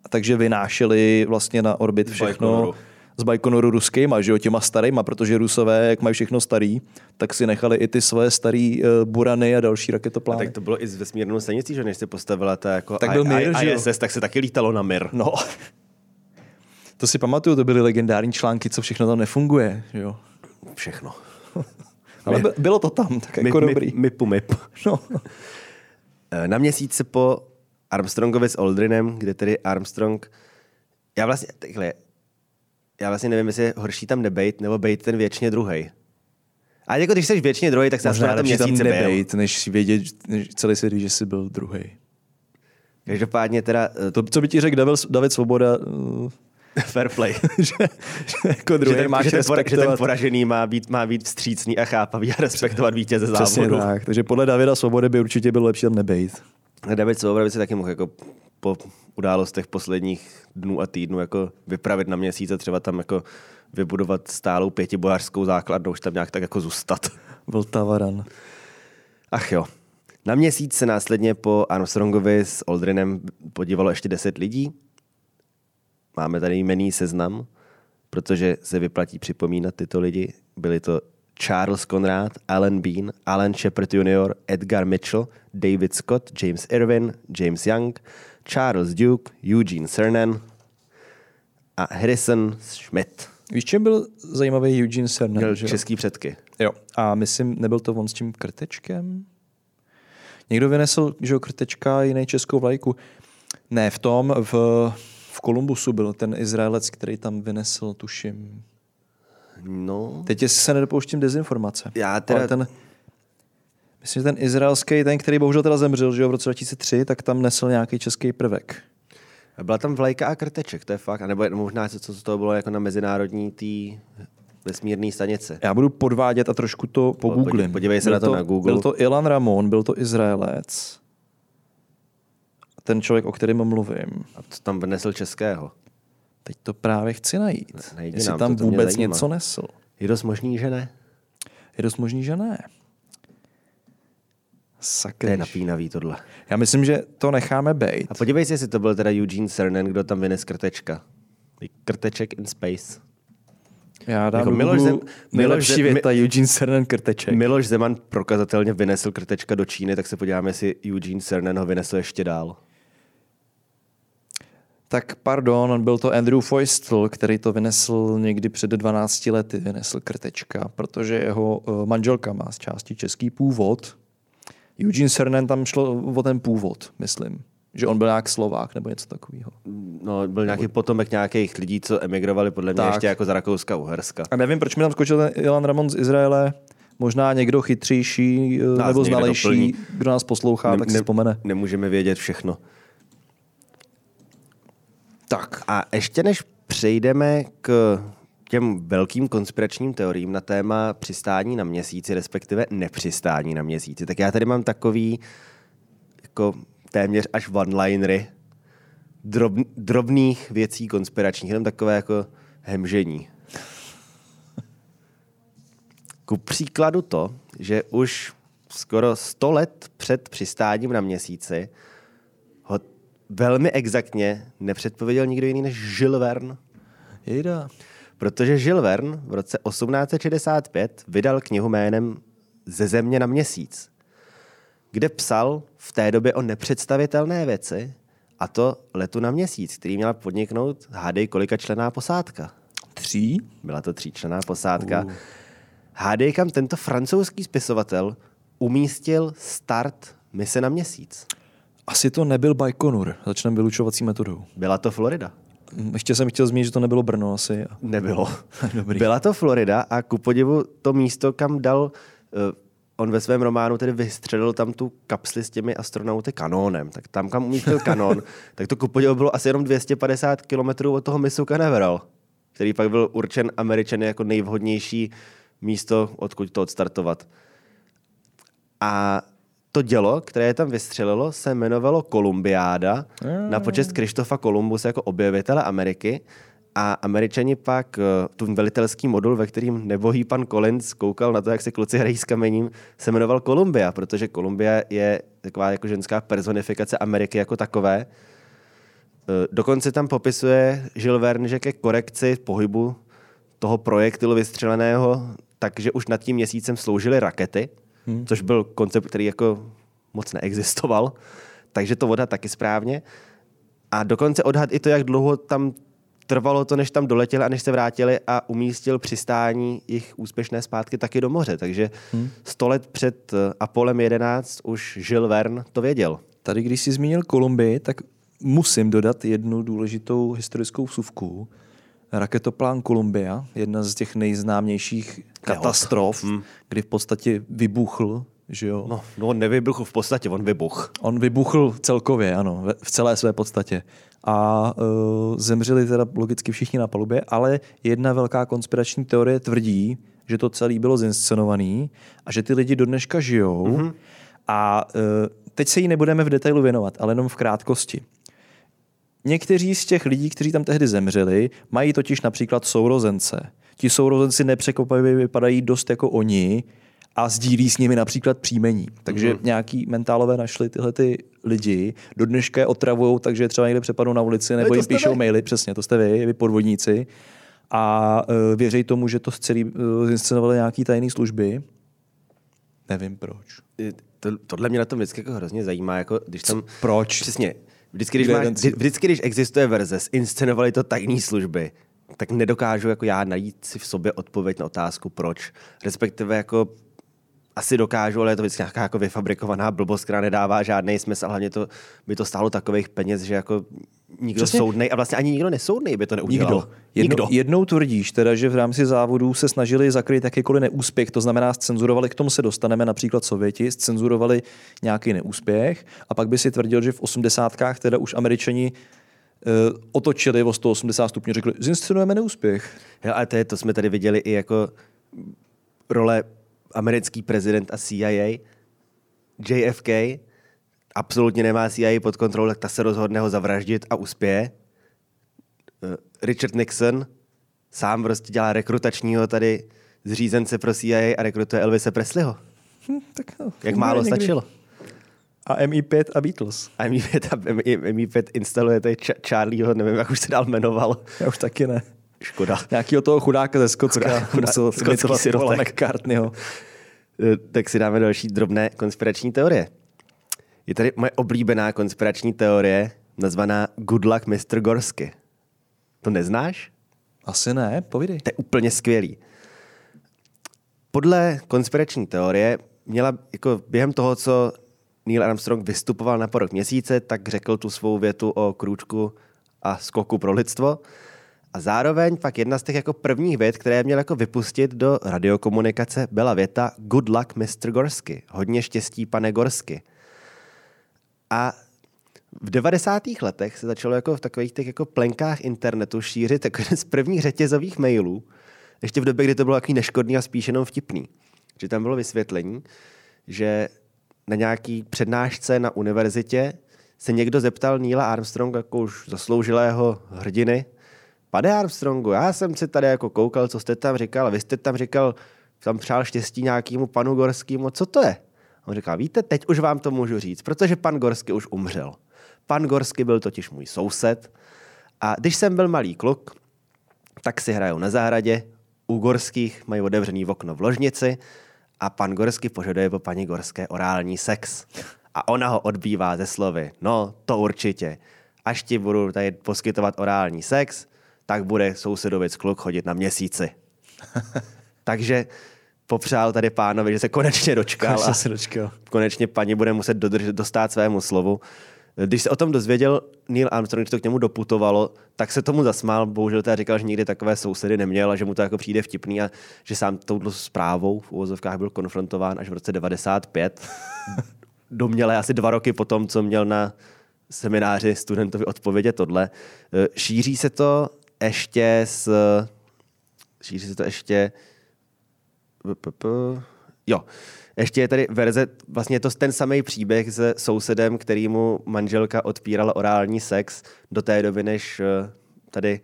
A takže vynášeli vlastně na orbit všechno Bajkonoru. Z Bajkonoru ruskýma, že jo, těma starýma, protože Rusové, jak mají všechno starý, tak si nechali i ty své starý uh, burany a další A raketoplány. tak to bylo i s vesmírnou stanicí, že než se postavila ta jako Tak byl Mir, že? ISS, tak se taky lítalo na Mir. No, to si pamatuju, to byly legendární články, co všechno tam nefunguje, jo. Všechno. Ale by- bylo to tam, tak jako mip, dobrý. Mip, mipu mip. No. Eh, Na měsíce po Armstrongovi s Aldrinem, kde tedy Armstrong, já vlastně, takhle, já vlastně nevím, jestli je horší tam nebejt, nebo bejt ten věčně druhý. A jako když jsi věčně druhý, tak se aspoň na tom tam měsíce byl. nebejt, než vědět, než celý si že jsi byl druhý. Každopádně teda eh, To, co by ti řekl David, David Svoboda, fair play. že, že jako že, druhý ten, máš že, ten, pora- že ten poražený má být, má být vstřícný a chápavý a respektovat vítěze Přesně závodu. tak. Takže podle Davida Svobody by určitě bylo lepší tam nebejt. David Svoboda by si taky mohl jako po událostech posledních dnů a týdnů jako vypravit na měsíc a třeba tam jako vybudovat stálou pětibojařskou základnu, už tam nějak tak jako zůstat. Vltavaran. Ach jo. Na měsíc se následně po Armstrongovi s Aldrinem podívalo ještě 10 lidí. Máme tady jmený seznam, protože se vyplatí připomínat tyto lidi. Byli to Charles Conrad, Alan Bean, Alan Shepard Jr., Edgar Mitchell, David Scott, James Irwin, James Young, Charles Duke, Eugene Cernan a Harrison Schmidt. Víš, čem byl zajímavý Eugene Cernan? Měl že český předky. Jo. A myslím, nebyl to on s tím krtečkem? Někdo vynesl, že krtečka jiný českou vlajku. Ne, v tom, v, v Kolumbusu byl ten Izraelec, který tam vynesl, tuším. No, Teď jestli se nedopouštím dezinformace. Já teda- Ale ten, myslím, že ten izraelský, ten, který bohužel teda zemřel, že jo, v roce 2003, tak tam nesl nějaký český prvek. Byla tam vlajka a krteček, to je fakt. A nebo možná, co, co to bylo jako na mezinárodní tý vesmírné stanici. Já budu podvádět a trošku to pogooglím. podívej se byl na to na Google. Byl to Ilan Ramon, byl to Izraelec. Ten člověk, o kterém mluvím. A co tam vnesl českého? Teď to právě chci najít. Ne- Jestli nám tam to, to vůbec něco nesl. Je dost možný, že ne? Je dost možný, že ne. To je Sakryš. napínavý tohle. Já myslím, že to necháme bejt. A podívej se, jestli to byl teda Eugene Cernan, kdo tam vynes krtečka. Krteček in space. Já dám Jako Miloš Zem- nejlepší Miloš Zem- věta Eugene Cernan Krteček. Miloš Zeman prokazatelně vynesl krtečka do Číny, tak se podíváme, jestli Eugene Cernan ho vynesl ještě dál. Tak pardon, byl to Andrew Feustel, který to vynesl někdy před 12 lety, vynesl krtečka, protože jeho eh, manželka má z části český původ. Eugene Cernan tam šlo o ten původ, myslím. Že on byl nějak Slovák nebo něco takového. No, byl nějaký potomek nějakých lidí, co emigrovali podle mě Tak. ještě jako z Rakouska, Uherska. A nevím, proč mi tam skočil ten Ilan Ramon z Izraele. Možná někdo chytřejší eh, Nás nebo znalejší, doplní. kdo nás poslouchá, tak si vzpomene. Nemůžeme vědět všechno. Tak. A ještě než přejdeme k těm velkým konspiračním teoriím na téma přistání na měsíci, respektive nepřistání na měsíci, tak já tady mám takový jako téměř až one-linery drob, drobných věcí konspiračních, jenom takové jako hemžení. Ku příkladu to, že už skoro 100 let před přistáním na měsíci ho velmi exaktně nepředpověděl nikdo jiný než Jules Verne. Jejda. Protože Jules Verne v roce 1865 vydal knihu jménem Ze země na měsíc, kde psal v té době o nepředstavitelné věci, a to letu na měsíc, který měla podniknout, hádej, kolika člená posádka. Tří? Byla to tříčlená posádka. Uh. Hádej, kam tento francouzský spisovatel umístil start mise na měsíc. Asi to nebyl Baikonur. Začneme vylučovací metodou. Byla to Florida. Ještě jsem chtěl zmínit, že to nebylo Brno asi. Nebylo. Dobrý. Byla to Florida a ku podivu to místo, kam dal uh, on ve svém románu tedy vystřelil tam tu kapsli s těmi astronauty kanónem. Tak tam, kam umístil kanon, tak to ku bylo asi jenom 250 km od toho misu Canaveral, který pak byl určen Američany jako nejvhodnější místo, odkud to odstartovat. A to dělo, které je tam vystřelilo, se jmenovalo Kolumbiáda na počest Krištofa Kolumbuse jako objevitele Ameriky. A američani pak eh, tu velitelský modul, ve kterým nebohý pan Collins koukal na to, jak se kluci hrají s kamením, se jmenoval Kolumbia, protože Kolumbia je taková jako ženská personifikace Ameriky jako takové. Eh, dokonce tam popisuje Žil Verne, že ke korekci pohybu toho projektilu vystřeleného, takže už nad tím měsícem sloužily rakety, hmm. což byl koncept, který jako moc neexistoval, takže to odhad taky správně. A dokonce odhad i to, jak dlouho tam trvalo to, než tam doletěli a než se vrátili a umístil přistání jich úspěšné zpátky taky do moře. Takže hmm. sto let před eh, Apolem 11 už Žil Verne to věděl. Tady, když jsi zmínil Kolumbii, tak musím dodat jednu důležitou historickou vsuvku. Raketoplán Columbia, jedna z těch nejznámějších katastrof, hmm. kdy v podstatě vybuchl že jo? No, no on nevybuchl v podstatě, on vybuch. On vybuchl celkově, ano, v celé své podstatě. A uh, zemřeli teda logicky všichni na palubě, ale jedna velká konspirační teorie tvrdí, že to celé bylo zinscenované a že ty lidi do dneška žijou. Mm-hmm. A uh, teď se jí nebudeme v detailu věnovat, ale jenom v krátkosti. Někteří z těch lidí, kteří tam tehdy zemřeli, mají totiž například sourozence. Ti sourozenci nepřekvapivě vypadají dost jako oni a sdílí s nimi například příjmení. Takže mm. nějaký mentálové našli tyhle ty lidi, do dneška je otravují, takže třeba někde přepadnou na ulici nebo jim píšou vy. maily, přesně, to jste vy, vy podvodníci. A uh, věří tomu, že to celý uh, inscenovali nějaký tajné služby. Nevím proč. To, tohle mě na tom vždycky jako hrozně zajímá, jako když tam... Proč? Přesně. Vždycky když, máš, vždycky, když existuje verze, inscenovali to tajné služby, tak nedokážu jako já najít si v sobě odpověď na otázku proč. Respektive jako asi dokážu, ale je to vždycky nějaká jako vyfabrikovaná blbost, která nedává žádný smysl, hlavně to by to stálo takových peněz, že jako nikdo Přesně. soudnej a vlastně ani nikdo nesoudný by to neudělal. Nikdo. Jedno, nikdo. Jednou tvrdíš teda, že v rámci závodů se snažili zakryt jakýkoliv neúspěch, to znamená scenzurovali, k tomu se dostaneme, například Sověti, scenzurovali nějaký neúspěch a pak by si tvrdil, že v osmdesátkách teda už američani uh, otočili o 180 stupňů, řekli, zinscenujeme neúspěch. Jo, a to, je, to jsme tady viděli i jako role americký prezident a CIA, JFK, absolutně nemá CIA pod kontrolou, tak ta se rozhodne ho zavraždit a uspěje. Eh, Richard Nixon sám prostě dělá rekrutačního tady zřízence pro CIA a rekrutuje Elvise Presleyho. Hm, tak no, Jak málo někdy. stačilo. A MI5 a Beatles. A MI5 a MI5 instaluje tady Charlieho, nevím, jak už se dál jmenoval. Já už taky ne. Škoda. Nějakýho toho chudáka ze Skotska. Chudá, musel skotský McCartneyho. Eh, tak si dáme další drobné konspirační teorie. Je tady moje oblíbená konspirační teorie, nazvaná Good Luck Mr. Gorsky. To neznáš? Asi ne, povídej. To je úplně skvělý. Podle konspirační teorie měla jako během toho, co Neil Armstrong vystupoval na porok měsíce, tak řekl tu svou větu o krůčku a skoku pro lidstvo. A zároveň pak jedna z těch jako prvních vět, které měl jako vypustit do radiokomunikace, byla věta Good luck, Mr. Gorsky. Hodně štěstí, pane Gorsky. A v 90. letech se začalo jako v takových těch jako plenkách internetu šířit jako jeden z prvních řetězových mailů, ještě v době, kdy to bylo takový neškodný a spíš jenom vtipný. Že tam bylo vysvětlení, že na nějaký přednášce na univerzitě se někdo zeptal Neila Armstronga, jako už zasloužilého hrdiny, Pane Armstrongu, já jsem si tady jako koukal, co jste tam říkal, vy jste tam říkal, tam přál štěstí nějakému panu Gorskému, co to je? On říká, víte, teď už vám to můžu říct, protože pan Gorský už umřel. Pan Gorský byl totiž můj soused a když jsem byl malý kluk, tak si hrajou na zahradě, u Gorských mají otevřený okno v ložnici a pan Gorský požaduje po paní Gorské orální sex. A ona ho odbývá ze slovy, no to určitě. Až ti budu tady poskytovat orální sex, tak bude sousedovic kluk chodit na měsíci. Takže popřál tady pánovi, že se konečně dočkal. Konečně se dočkal. Konečně paní bude muset dodržet, dostat svému slovu. Když se o tom dozvěděl Neil Armstrong, když to k němu doputovalo, tak se tomu zasmál. Bohužel teda říkal, že nikdy takové sousedy neměl a že mu to jako přijde vtipný a že sám touto zprávou v úvozovkách byl konfrontován až v roce 95. Doměle asi dva roky potom, co měl na semináři studentovi odpovědět tohle. Eh, šíří se to ještě s... Šíří se to ještě... Jo, ještě je tady verze, vlastně je to ten samý příběh se sousedem, který mu manželka odpírala orální sex do té doby, než eh, tady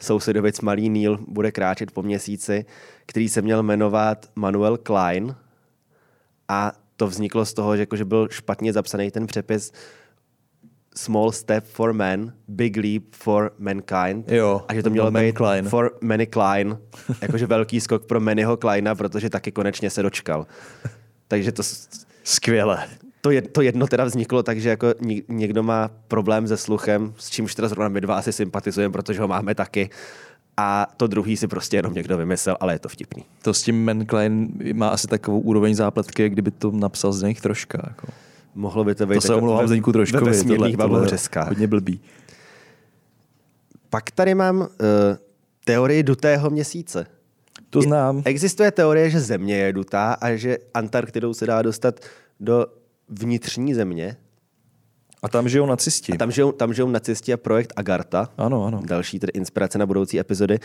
sousedovic malý Neil bude kráčet po měsíci, který se měl jmenovat Manuel Klein. A to vzniklo z toho, že, jako, že byl špatně zapsaný ten přepis Small Step for Man, Big Leap for Mankind. Jo, a že to mělo být Klein. for Manny Klein, jakože velký skok pro Mannyho Kleina, protože taky konečně se dočkal. Takže to... Skvěle. To, je, to jedno teda vzniklo tak, že jako někdo má problém se sluchem, s čímž teda zrovna my dva asi sympatizujeme, protože ho máme taky. A to druhý si prostě jenom někdo vymyslel, ale je to vtipný. To s tím Man Klein má asi takovou úroveň zápletky, kdyby to napsal z nich troška. Jako. Mohlo by to být. To se omlouvám Zdeňku trošku. Ve vesmírných bavlouřeskách. Hodně blbý. Pak tady mám uh, teorii dutého měsíce. To znám. Existuje teorie, že země je dutá a že Antarktidou se dá dostat do vnitřní země. A tam žijou nacisti. A tam žijou, tam žijou nacisti a projekt Agarta. Ano, ano. Další tedy inspirace na budoucí epizody.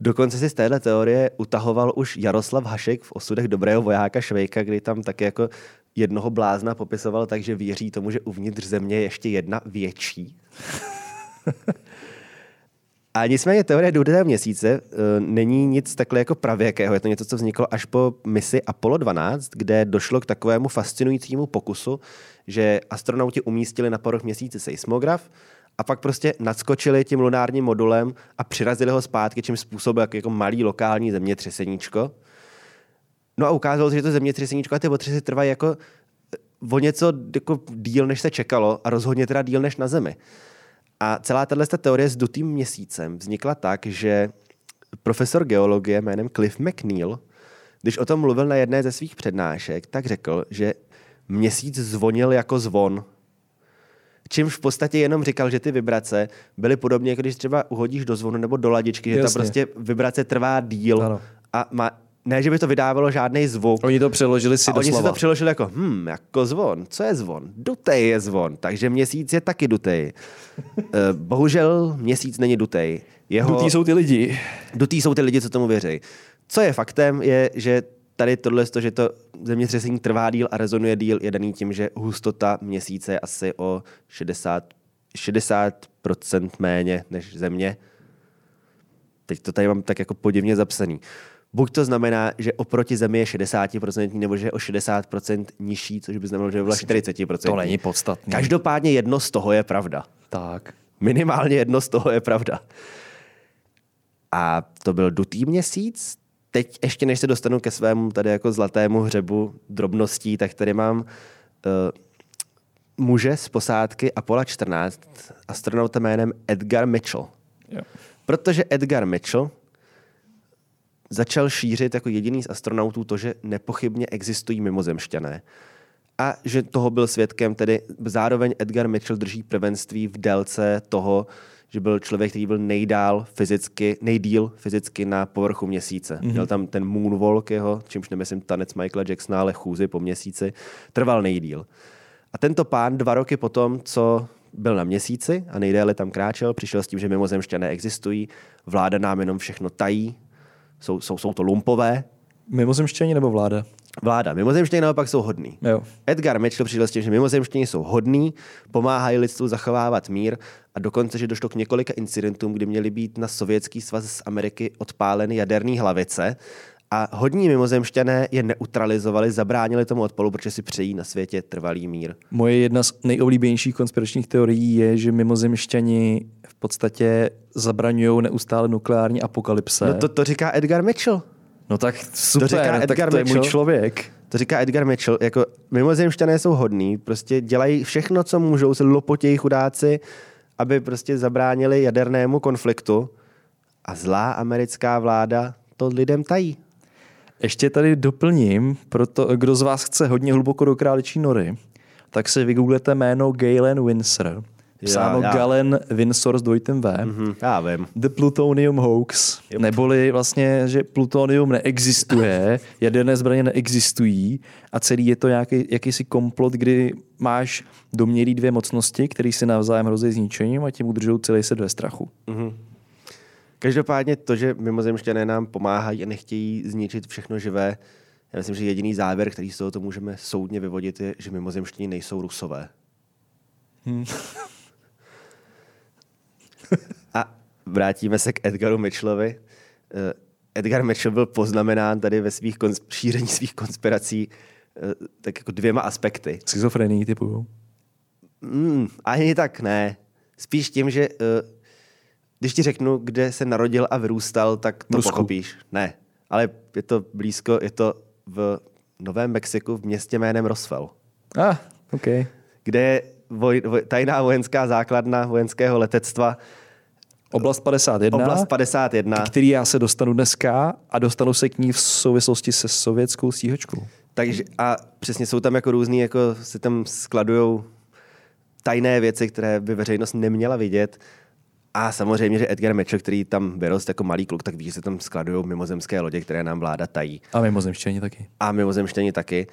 Dokonce si z téhle teorie utahoval už Jaroslav Hašek v osudech dobrého vojáka Švejka, kdy tam také jako jednoho blázna popisoval tak, že věří tomu, že uvnitř země je ještě jedna větší. A nicméně teorie důležitého měsíce uh, není nic takhle jako pravěkého. Je to něco, co vzniklo až po misi Apollo 12, kde došlo k takovému fascinujícímu pokusu, že astronauti umístili na povrch měsíce seismograf a pak prostě nadskočili tím lunárním modulem a přirazili ho zpátky, čím způsobil jako malý lokální zemětřeseníčko. No a ukázalo se, že to zemětřeseníčko a ty otřesy trvají jako o něco jako díl, než se čekalo a rozhodně teda díl než na Zemi. A celá tato teorie s dutým měsícem vznikla tak, že profesor geologie jménem Cliff McNeil, když o tom mluvil na jedné ze svých přednášek, tak řekl, že měsíc zvonil jako zvon. Čímž v podstatě jenom říkal, že ty vibrace byly podobně, jako když třeba uhodíš do zvonu nebo do ladičky, že Jasně. ta prostě vibrace trvá díl ano. a má, ne, že by to vydávalo žádný zvuk. Oni to přeložili si a oni si to přeložili jako, hm, jako zvon. Co je zvon? Dutej je zvon, takže měsíc je taky dutej. uh, bohužel měsíc není dutej. Jeho... Dutý jsou ty lidi. Dutý jsou ty lidi, co tomu věří. Co je faktem, je, že tady tohle, že to zemětřesení trvá díl a rezonuje díl, je daný tím, že hustota měsíce je asi o 60, 60% méně než země. Teď to tady mám tak jako podivně zapsaný. Buď to znamená, že oproti Zemi je 60%, nebo že je o 60% nižší, což by znamenalo, že by byla 40%. To není podstatné. Každopádně jedno z toho je pravda. Tak. Minimálně jedno z toho je pravda. A to byl dutý měsíc. Teď ještě než se dostanu ke svému tady jako zlatému hřebu drobností, tak tady mám uh, muže z posádky Apollo 14, astronauta jménem Edgar Mitchell. Jo. Protože Edgar Mitchell začal šířit jako jediný z astronautů to, že nepochybně existují mimozemšťané. A že toho byl svědkem, tedy zároveň Edgar Mitchell drží prvenství v délce toho, že byl člověk, který byl nejdál fyzicky, nejdíl fyzicky na povrchu měsíce. Mm-hmm. Měl tam ten moonwalk jeho, čímž nemyslím tanec Michaela Jacksona, ale chůzy po měsíci, trval nejdíl. A tento pán dva roky potom, co byl na měsíci a nejdéle tam kráčel, přišel s tím, že mimozemšťané existují, vláda nám jenom všechno tají, jsou, jsou, jsou to lumpové. Mimozemštění nebo vláda? Vláda. Mimozemštění naopak jsou hodní. Jo. Edgar Mitchell přišel s tím, že mimozemštění jsou hodní, pomáhají lidstvu zachovávat mír a dokonce, že došlo k několika incidentům, kdy měly být na sovětský svaz z Ameriky odpáleny jaderné hlavice a hodní mimozemšťané je neutralizovali, zabránili tomu odpolu, protože si přejí na světě trvalý mír. Moje jedna z nejoblíbenějších konspiračních teorií je, že mimozemšťani v podstatě zabraňují neustále nukleární apokalypse. No to, to říká Edgar Mitchell. No tak super, to říká Edgar tak to Mitchell. je můj člověk. To říká Edgar Mitchell, jako mimozemšťané jsou hodní, prostě dělají všechno, co můžou, se lopotějí chudáci, aby prostě zabránili jadernému konfliktu a zlá americká vláda to lidem tají. Ještě tady doplním, proto kdo z vás chce hodně hluboko do králičí nory, tak si vygooglete jméno Galen Windsor. Psáno Já- já- Galen Windsor s dvojitým V. Hm, já vím. The Plutonium Hoax, yep. neboli vlastně, že plutonium neexistuje, jaderné zbraně neexistují a celý je to nějaký, jakýsi komplot, kdy máš domělý dvě mocnosti, které si navzájem hrozí zničením a tím udržou celý svět ve strachu. Každopádně to, že mimozemšťané nám pomáhají a nechtějí zničit všechno živé, já myslím, že jediný závěr, který z tohoto můžeme soudně vyvodit, je, že mimozemštění nejsou rusové. a vrátíme se k Edgaru Mitchellovi. Eh, Edgar Mitchell byl poznamenán tady ve svých kons- šíření svých konspirací eh, tak jako dvěma aspekty. Schizofrenii typu. Mm, ani tak ne. Spíš tím, že uh, když ti řeknu, kde se narodil a vyrůstal, tak to Rusku. pochopíš. Ne, ale je to blízko, je to v Novém Mexiku v městě jménem Roswell, ah, OK. kde je voj, voj, tajná vojenská základna vojenského letectva, Oblast 51, oblast 51. který já se dostanu dneska a dostanu se k ní v souvislosti se sovětskou stíhačkou. Takže a přesně jsou tam jako různý, jako se tam skladujou tajné věci, které by veřejnost neměla vidět. A samozřejmě, že Edgar Mitchell, který tam vyrost jako malý kluk, tak ví, že se tam skladují mimozemské lodě, které nám vláda tají. A mimozemštění taky. A mimozemštění taky.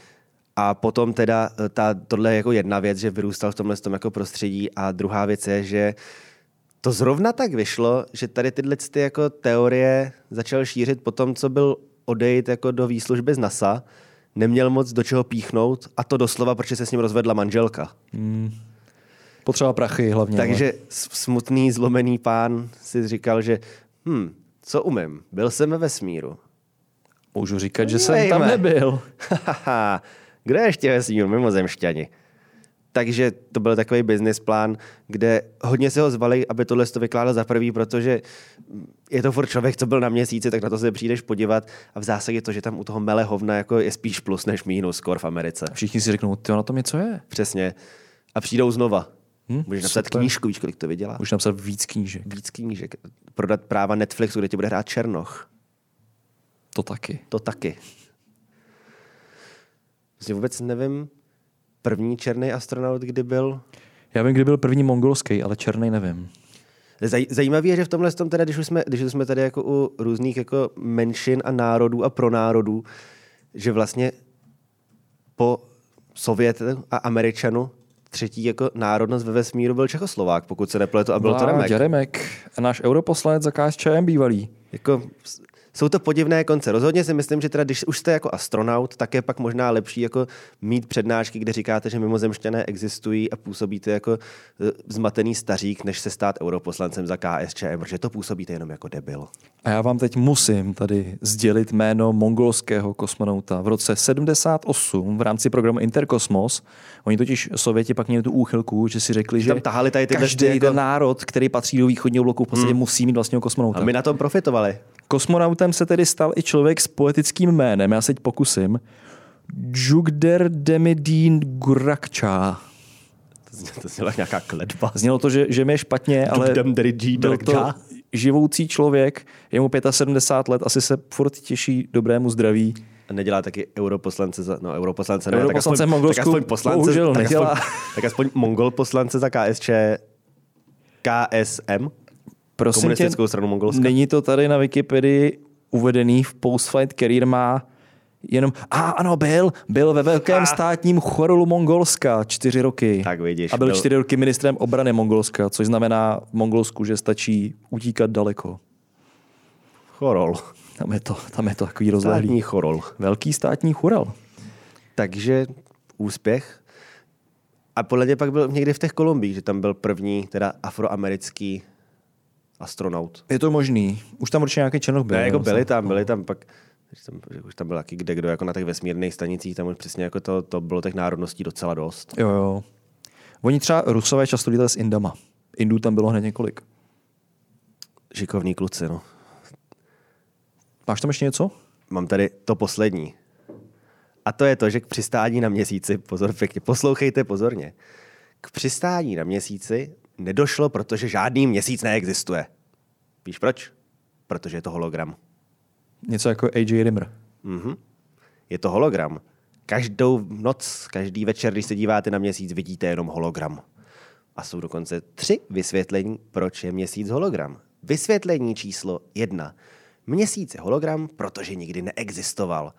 A potom teda eh, ta, tohle je jako jedna věc, že vyrůstal v tomhle tom jako prostředí a druhá věc je, že to zrovna tak vyšlo, že tady tyhle ty jako teorie začal šířit po tom, co byl odejít jako do výslužby z NASA, neměl moc do čeho píchnout a to doslova, protože se s ním rozvedla manželka. Potřeba prachy hlavně. Takže s- smutný, zlomený pán si říkal, že hm, co umím, byl jsem ve vesmíru. ale můžu říkat, že jsem tam nebyl. Kde ještě vesmír mimozemšťani? Takže to byl takový business plán, kde hodně se ho zvali, aby tohle to vykládal za prvý, protože je to furt člověk, co byl na měsíci, tak na to se přijdeš podívat a v zásadě to, že tam u toho mele hovna jako je spíš plus než mínus skor v Americe. Všichni si řeknou, ty na tom něco je. Přesně. A přijdou znova. Hm, Můžeš napsat super. knížku, víš, kolik to vydělá? Už napsat víc knížek. Víc knížek. Prodat práva Netflixu, kde ti bude hrát Černoch. To taky. To taky. Vlastně vůbec nevím, první černý astronaut, kdy byl. Já vím, kdy byl první mongolský, ale černý nevím. Zaj, zajímavé je, že v tomhle tom teda, když už jsme, když už jsme tady jako u různých jako menšin a národů a pronárodů, že vlastně po Sovětu a Američanu třetí jako národnost ve vesmíru byl Čechoslovák, pokud se nepletu, a byl to Remek. Remek, náš europoslanec za KSČM bývalý. Jako, jsou to podivné konce. Rozhodně si myslím, že teda, když už jste jako astronaut, tak je pak možná lepší jako mít přednášky, kde říkáte, že mimozemšťané existují a působíte jako eh, zmatený stařík, než se stát europoslancem za KSČM, protože to působíte jenom jako debil. A já vám teď musím tady sdělit jméno mongolského kosmonauta. V roce 78 v rámci programu Interkosmos, oni totiž Sověti pak měli tu úchylku, že si řekli, že tam tahali tady tyhle každý ty jako- národ, který patří do východního bloku, v podstatě musí mít vlastního kosmonauta. A my na tom profitovali. Kosmonautem se tedy stal i člověk s poetickým jménem, já se teď pokusím, Jugder Demidin Gurakča. To jak nějaká kletba. Znělo to, že, že mi je špatně, ale byl to živoucí člověk, je mu 75 let, asi se furt těší dobrému zdraví. A nedělá taky europoslance za, no europoslance ne, Europoslance tak aspoň, Mongolsku tak aspoň poslance, bohužel tak nedělá. Aspoň, tak aspoň mongol poslance za KSČ, KSM, Prosím tě, komunistickou stranu Mongolska. není to tady na Wikipedii uvedený, v Postfight Career má jenom, a ano, byl, byl ve velkém Ha. státním chorolu Mongolska čtyři roky. Tak vidíš, A byl byl- čtyři roky ministrem obrany Mongolska, což znamená v Mongolsku, že stačí utíkat daleko. Chorol. Tam je to, tam je to takový rozlehlý. Státní chorol. Velký státní chorel. Takže úspěch. A podle mě pak byl někdy v těch Kolumbiích, že tam byl první teda afroamerický astronaut. Je to možný. Už tam určitě nějaký černoch byl. Ne, jako byli tam, byli tam pak, tam, že už tam byl taky kde kdo jako na těch vesmírných stanicích, tam už přesně jako to, to bylo těch národností docela dost. Jo, jo. Oni třeba Rusové často lítali s Indama. Indů tam bylo hned několik. Šikovní kluci, no. Máš tam ještě něco? Mám tady to poslední. A to je to, že k přistání na měsíci, pozor pěkně, poslouchejte pozorně, k přistání na měsíci nedošlo, protože žádný měsíc neexistuje. Víš proč? Protože je to hologram. Něco jako AJ Rimmer. Mhm. Je to hologram, každou noc, každý večer, když se díváte na měsíc, vidíte jenom hologram. A jsou dokonce tři vysvětlení, proč je měsíc hologram. Vysvětlení číslo jedna. Měsíc je hologram, protože nikdy neexistoval.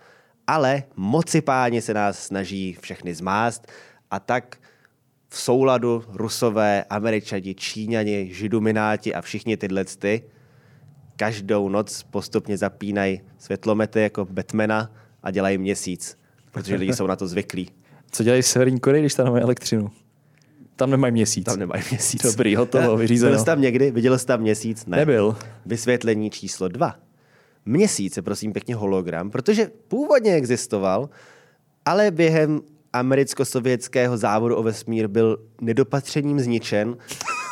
Ale moci páni se nás snaží všechny zmást a tak v souladu Rusové, Američani, Číňani, Židumináti a všichni tyhle ty každou noc postupně zapínají světlomety jako Batmana a dělají měsíc, protože lidi jsou na to zvyklí. Co dělají v Severní Koreji, když tam nemají elektřinu? Tam nemají měsíc. Tam nemají měsíc. Dobrý, hotovo, vyřízeno. Byl jsi tam někdy? Viděl jsi tam měsíc? Ne. Nebyl. Vysvětlení číslo dva. Měsíc je prosím pěkně hologram, protože původně existoval, ale během americko-sovětského závodu o vesmír byl nedopatřením zničen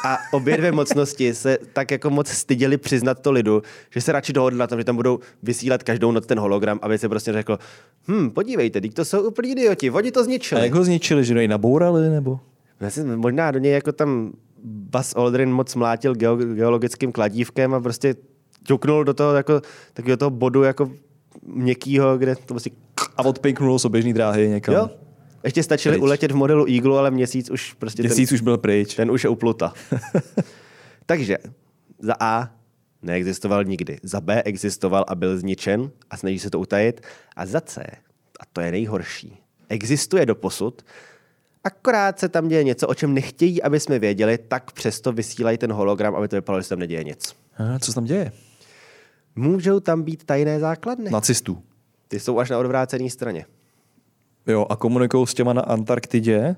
a obě dvě mocnosti se tak jako moc styděli přiznat to lidu, že se radši dohodli na tom, že tam budou vysílat každou noc ten hologram, aby se prostě řeklo, hm, podívejte, teď to jsou úplně idioti, oni to A zničili. jak ho zničili, že jej nabourali, nebo? Já si, možná do něj jako tam Buzz Aldrin moc mlátil geo- geologickým kladívkem a prostě ťuknul do toho, jako, takového toho bodu jako měkkýho, kde to prostě... A odpinknul z oběžný dráhy někam. Jo? Ještě stačili Pryč. uletět v modelu Eagle, ale měsíc už prostě Měsíc ten, už byl pryč. ten už je upluta. Takže za A neexistoval nikdy. Za B existoval a byl zničen a snaží se to utajit. A za C, a to je nejhorší, existuje do posud, akorát se tam děje něco, o čem nechtějí, aby jsme věděli, tak přesto vysílají ten hologram, aby to vypadalo, že se tam neděje nic. A co se tam děje? Můžou tam být tajné základny. Nacistů. Ty jsou až na odvrácené straně. Jo, a komunikují s těma na Antarktidě.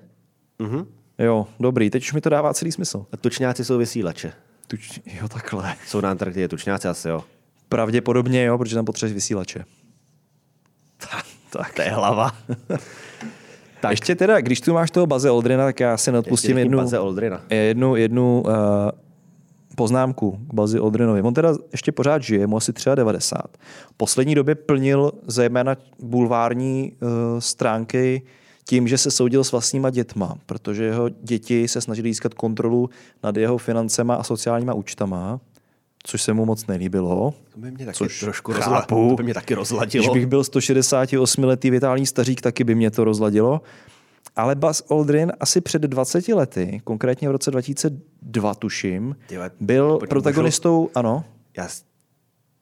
Mhm. Jo, dobrý, teď už mi to dává celý smysl. A tučňáci jsou vysílače. Tuč, jo, takhle. Jsou na Antarktidě tučňáci asi, jo. Pravděpodobně jo, protože tam potřebuješ vysílače. Tak. To je hlava. Tak. Ještě teda, když tu máš toho Baze Aldrina, tak já si neodpustím jednu, Baze Aldrina. jednu, jednu uh, poznámku k Bazi Aldrinovi. On teda ještě pořád žije, mu asi 93. V poslední době plnil zejména bulvární uh, stránky tím, že se soudil s vlastníma dětma, protože jeho děti se snažili získat kontrolu nad jeho financema a sociálníma účtama, což se mu moc nelíbilo. To by mě taky Což trošku chápu. rozladilo. To by mě taky rozladilo. Když bych byl 168-letý vitální stařík, taky by mě to rozladilo. Ale Buzz Aldrin asi před 20 lety, konkrétně v roce 2002 tuším, Tyhle, byl pojď, protagonistou, ano, Já,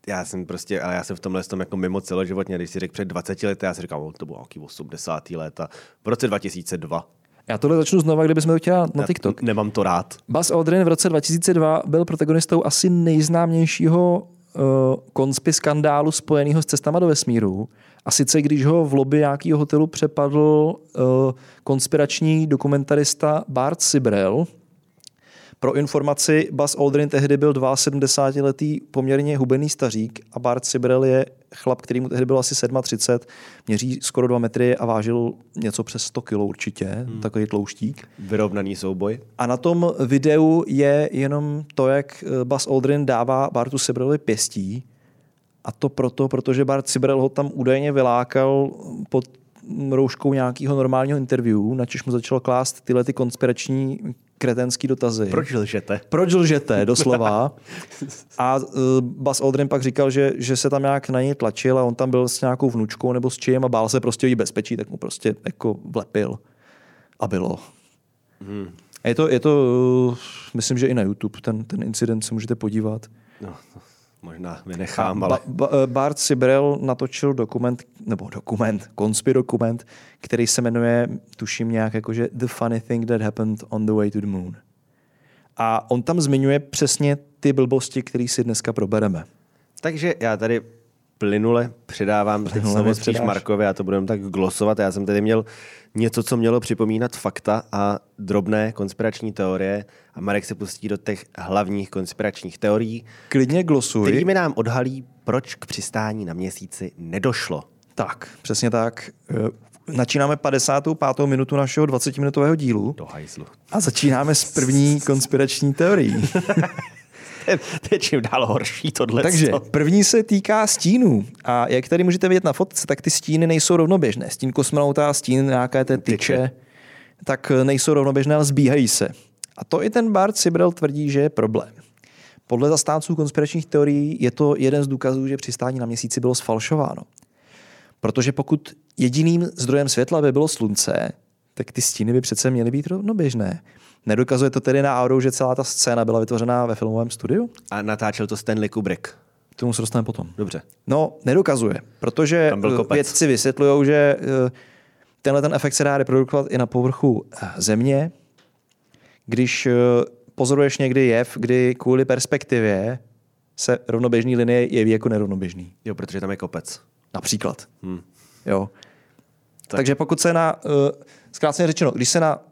já jsem prostě, ale já jsem v tomhle tom jako mimo celoživotně, když si řekl před 20 lety, já si říkal, "O, to bylo nějaký 80. léta. V roce 2002. já tohle začnu znova, kdybychom to chtěli na Já TikTok. Nemám to rád. Buzz Aldrin v roce 2002 byl protagonistou asi nejznámějšího uh, konspy skandálu spojeného s cestama do vesmíru. A sice, když ho v lobby nějakého hotelu přepadl uh, konspirační dokumentarista Bart Sibrel. Pro informaci, Buzz Aldrin tehdy byl 72-letý poměrně hubený stařík a Bart Sibrel je chlap, který mu tehdy bylo asi 37, měří skoro 2 metry a vážil něco přes 100 kg určitě, hmm. takový tlouštík. Vyrovnaný souboj. A na tom videu je jenom to, jak eh, Buzz Aldrin dává Bartu Sibrelovi pěstí. A to proto, protože Bart Sibrel ho tam údajně vylákal pod rouškou nějakého normálního interview, načež mu začal klást tyhle ty konspirační kretenský dotazy. Proč lžete? Proč lžete, doslova. A uh, Buzz Aldrin pak říkal, že, že se tam nějak na něj tlačil a on tam byl s nějakou vnučkou nebo s čím a bál se prostě o její bezpečí, tak mu prostě jako vlepil. A bylo. Hmm. A Je to, je to uh, myslím, že i na YouTube, ten, ten incident se můžete podívat. No, možná vynechám, ale... ba, ba, Bart Sibrel natočil dokument, nebo dokument, konspy dokument, který se jmenuje, tuším nějak jako, že The Funny Thing That Happened on the Way to the Moon. A on tam zmiňuje přesně ty blbosti, které si dneska probereme. Takže já tady plynule předávám Plynule slovo spíš. Markovi, já to budeme tak glosovat. Já jsem tady měl něco, co mělo připomínat fakta a drobné konspirační teorie a Marek se pustí do těch hlavních konspiračních teorií, Klidně glosuj. kterými nám odhalí, proč k přistání na měsíci nedošlo. Tak, přesně tak. Eh, Načínáme 55. minutu našeho 20-minutového dílu Do hajzlu. a začínáme s první konspirační teorií. to je čím dál horší tohle. Takže první se týká stínů. A jak tady můžete vidět na fotce, tak ty stíny nejsou rovnoběžné. Stín kosmonauta, stín nějaké té tyče, Tyče. tak nejsou rovnoběžné, ale zbíhají se. A to i ten Bart Sibrel tvrdí, že je problém. Podle zastánců konspiračních teorií je to jeden z důkazů, že přistání na měsíci bylo sfalšováno. Protože pokud jediným zdrojem světla by bylo slunce, tak ty stíny by přece měly být rovnoběžné. Nedokazuje to tedy náhodou, že celá ta scéna byla vytvořena ve filmovém studiu? A natáčel to Stanley Kubrick. K tomu se dostaneme potom. Dobře. No, nedokazuje, protože kopec. vědci vysvětlují, že eh, tenhle ten efekt se dá reprodukovat i na povrchu eh, země. Když eh, pozoruješ někdy jev, kdy kvůli perspektivě se rovnoběžný linie jeví jako nerovnoběžný. Jo, protože tam je kopec. Například. Hmm. Jo. Tak. Takže pokud se na, zkráceně řečeno, když se na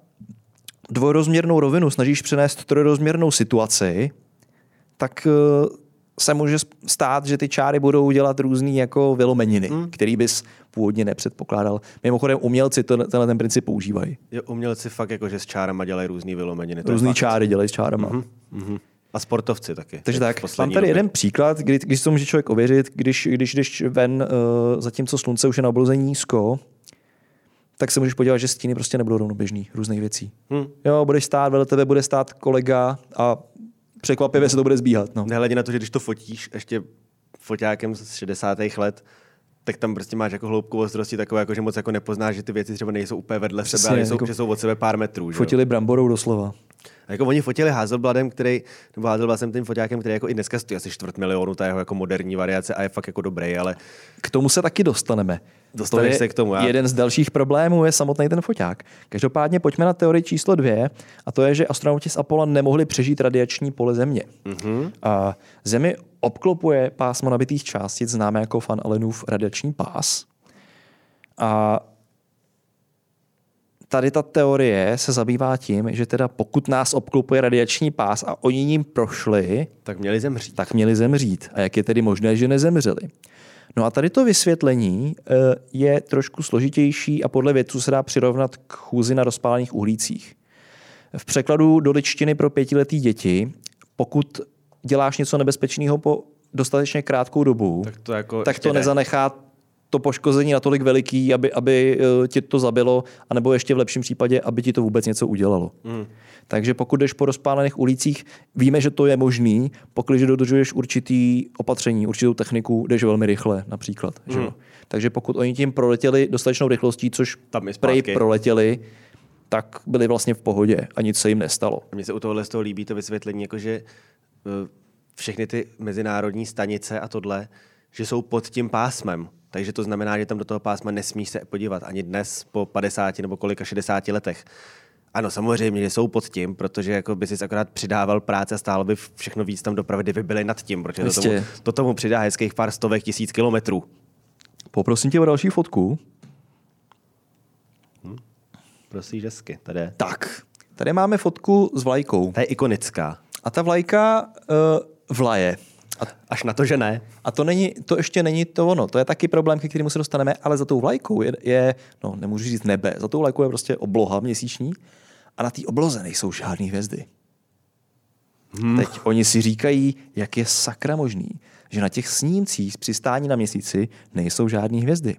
dvojrozměrnou rovinu snažíš přenést trojrozměrnou situaci, tak uh, se může stát, že ty čáry budou dělat různý jako vylomeniny, hmm. který bys původně nepředpokládal. Mimochodem umělci to, tenhle ten princip používají. Jo, umělci fakt jako, že s čárama dělají různý vylomeniny. Různý čáry dělají s čárama. Mhm, mhm. A sportovci taky. Takže tak, mám tady době. jeden příklad, kdy, když to může člověk ověřit, když, když jdeš ven, uh, zatímco slunce už je na obloze nízko, tak se můžeš podívat, že stíny prostě nebudou rovnoběžný různých věcí. Hm. Jo, budeš stát, vedle tebe bude stát kolega a překvapivě se to bude zbíhat. No. Nehledě na to, že když to fotíš ještě foťákem z 60. let, tak tam prostě máš jako hloubku ostrosti takové, jako, že moc jako nepoznáš, že ty věci třeba nejsou úplně vedle Přesně, sebe, ale jsou, jako- že jsou od sebe pár metrů. Jo? Fotili bramborou doslova. A jako oni fotili Hazelbladem, který, nebo Hazelbladem tím foťákem, který jako i dneska stojí asi čtvrt milionu, ta jeho jako moderní variace a je fakt jako dobrý, ale K tomu se taky dostaneme. Je se k tomu, já- Jeden z dalších problémů je samotný ten foťák. Každopádně pojďme na teorii číslo dvě, a to je, že astronauti z Apollo nemohli přežít radiační pole Země. Mm-hmm. A Zemi obklopuje pásmo nabitých částic, známé jako Van Allenův radiační pás. A tady ta teorie se zabývá tím, že teda pokud nás obklopuje radiační pás a oni ním prošli, tak měli zemřít. tak měli zemřít. A jak je tedy možné, že nezemřeli? No a tady to vysvětlení eh, je trošku složitější a podle vědců se dá přirovnat k chůzi na rozpálených uhlících. V překladu do ličtiny pro pětiletý děti, pokud děláš něco nebezpečného po dostatečně krátkou dobu, Tak to jako tak to ne. nezanechá to poškození natolik veliký, aby, aby eh, ti to zabilo, anebo ještě v lepším případě, aby ti to vůbec něco udělalo. Mm. Takže pokud jdeš po rozpálených ulicích, víme, že to je možný, pokud dodržuješ určitý opatření, určitou techniku, jdeš velmi rychle například. Že? jo? Takže pokud oni tím proletěli dostatečnou rychlostí, což Tam prej proletěli, tak byli vlastně v pohodě a nic se jim nestalo. Mně se u tohohle z toho líbí to vysvětlení, jako že eh, všechny ty mezinárodní stanice a tohle, že jsou pod tím pásmem. Takže to znamená, že tam do toho pásma nesmíš se podívat ani dnes po 50 nebo kolika 60 letech. Ano, samozřejmě, že jsou pod tím, protože jako by si akorát přidával práce a stálo by všechno víc tam dopravy, kdyby byly nad tím, protože to tomu, to tomu přidá hezkých pár stovek tisíc kilometrů. Poprosím tě o další fotku. Prosím, hezky, tady je. Tak, tady máme fotku s vlajkou. Ta je ikonická. A ta vlajka uh, vlaje. A, Až na to, že ne. a to, není, to ještě není to ono. To je taky problém, ke kterému se dostaneme, ale za tou vlajkou je, je no nemůžu říct nebe, za tou vlajkou je prostě obloha měsíční a na té obloze nejsou žádné hvězdy. Hmm. Teď oni si říkají, jak je sakra možný, že na těch snímcích z přistání na měsíci nejsou žádné hvězdy.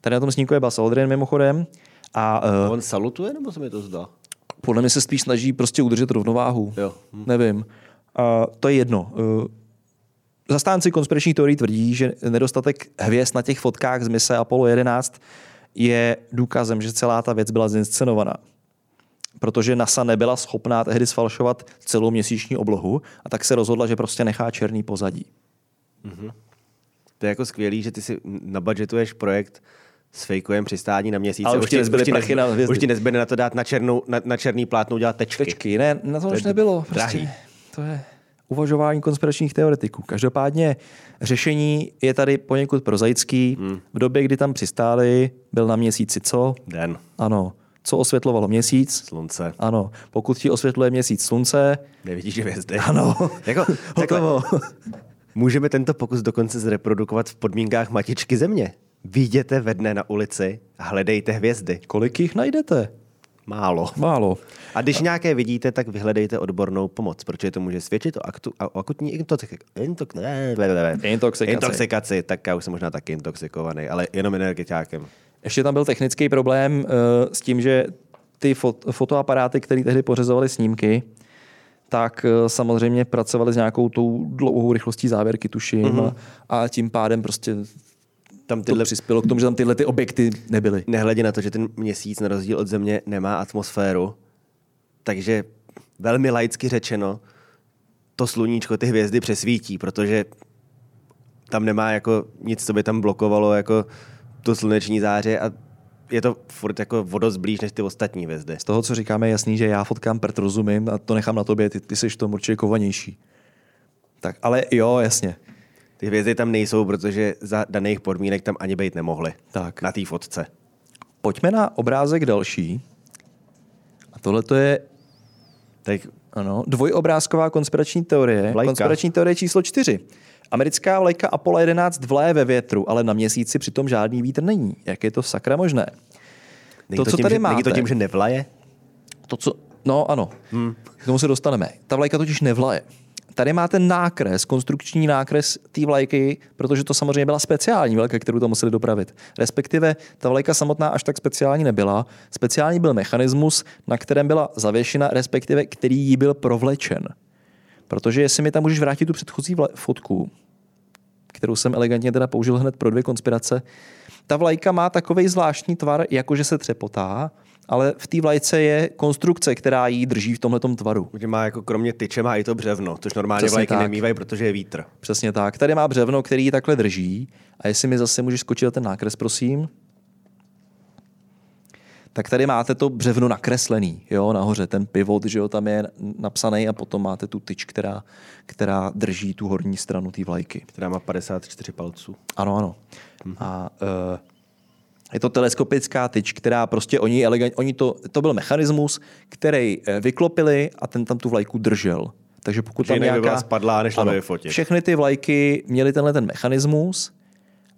Tady na tom snímku je Buzz Aldrin mimochodem a uh, On salutuje, nebo se mi to zdá? podle mě se spíš snaží prostě udržet rovnováhu. Jo. Nevím. A to je jedno. Uh, Zastánci konspiračních teorií tvrdí, že nedostatek hvězd na těch fotkách z mise Apollo 11 je důkazem, že celá ta věc byla zinscenovaná. Protože NASA nebyla schopná tehdy sfalšovat celou měsíční oblohu a tak se rozhodla, že prostě nechá černý pozadí. To je jako skvělý, že ty si nabudgetuješ projekt s fejkovým přistání na měsíc. Ale už ti nezbyly prachy na hvězdy. Už ti nezbyde na to dát na, černou, na, na černý plátno udělat tečky. Tečky, ne, na to, To už nebylo. drahý. Prostě, to je uvažování konspiračních teoretiků. Každopádně řešení je tady poněkud prozaický. Hmm. V době, kdy tam přistáli, byl na měsíci co? Den, Ano. Co osvětlovalo měsíc? slunce, Ano. Pokud ti osvětluje měsíc slunce, nevidíš hvězdy. ano. jako, takhle, Hotovo. můžeme tento pokus dokonce zreprodukovat v podmínkách matičky země. Výjděte ve dne na ulici a hledejte hvězdy. Kolik jich najdete? Málo. Málo. A když nějaké vidíte, tak vyhledejte odbornou pomoc, protože to může svědčit o, aktu, o akutní intoxik, intok, ne, ne, ne, ne. Intoxikaci. intoxikaci. Tak já už jsem možná taky intoxikovaný, ale jenom energetiákem. Ještě tam byl technický problém uh, s tím, že ty fot- fotoaparáty, které tehdy pořizovaly snímky, tak uh, samozřejmě pracovali s nějakou tou dlouhou rychlostí závěrky, tuším, mm-hmm. a, a tím pádem prostě Tam to tyhle, přispělo k tomu, že tam tyhle ty objekty nebyly. nehledě na to, že ten měsíc na rozdíl od Země nemá atmosféru, takže velmi laicky řečeno, to sluníčko ty hvězdy přesvítí, protože tam nemá jako nic, co by tam blokovalo jako to sluneční záře a je to furt jako vodost blíž než ty ostatní hvězdy. Z toho, co říkáme, je jasný, že já fotkám prd rozumím a to nechám na tobě, ty, ty jsi v tom určitě kovanější. Tak, ale jo, jasně. Ty hvězdy tam nejsou, protože za daných podmínek tam ani být nemohly. Tak. Na té fotce. Pojďme na obrázek další. A tohle to je Tak ano, dvojobrázková konspirační teorie. Vlajka. Konspirační teorie číslo čtyři. Americká vlajka Apollo 11 vlaje ve větru, ale na měsíci přitom žádný vítr není. Jak je to sakra možné? není to, co tím, tady že, máte, Není to tím, že nevlaje? to, co, no ano, hmm. k tomu se dostaneme. Ta vlajka totiž nevlaje. Tady máte nákres, konstrukční nákres té vlajky, protože to samozřejmě byla speciální vlajka, kterou tam museli dopravit. Respektive ta vlajka samotná až tak speciální nebyla. Speciální byl mechanismus, na kterém byla zavěšena, respektive který jí byl provlečen. Protože jestli mi tam můžeš vrátit tu předchozí vla- fotku, kterou jsem elegantně teda použil hned pro dvě konspirace, ta vlajka má takový zvláštní tvar, jakože se třepotá, ale v té vlajce je konstrukce, která ji drží v tomhletom tvaru. Že má jako kromě tyče má i to břevno, což normálně Přesně vlajky tak. nemývají, protože je vítr. Přesně tak. Tady má břevno, který ji takhle drží. A jestli mi zase můžeš skočit na ten nákres, prosím. Tak tady máte to břevno nakreslený, jo, nahoře, ten pivot, že jo, tam je napsaný a potom máte tu tyč, která, která drží tu horní stranu té vlajky. Která má 54 palců. Ano, ano. A uh, je to teleskopická tyč, která prostě oni, elegant, oni to, to byl mechanismus, který eh, vyklopili a ten tam tu vlajku držel. Takže pokud Že tam nějaká... byla spadlá a nešla by vyfotit. Všechny ty vlajky měly tenhle ten mechanismus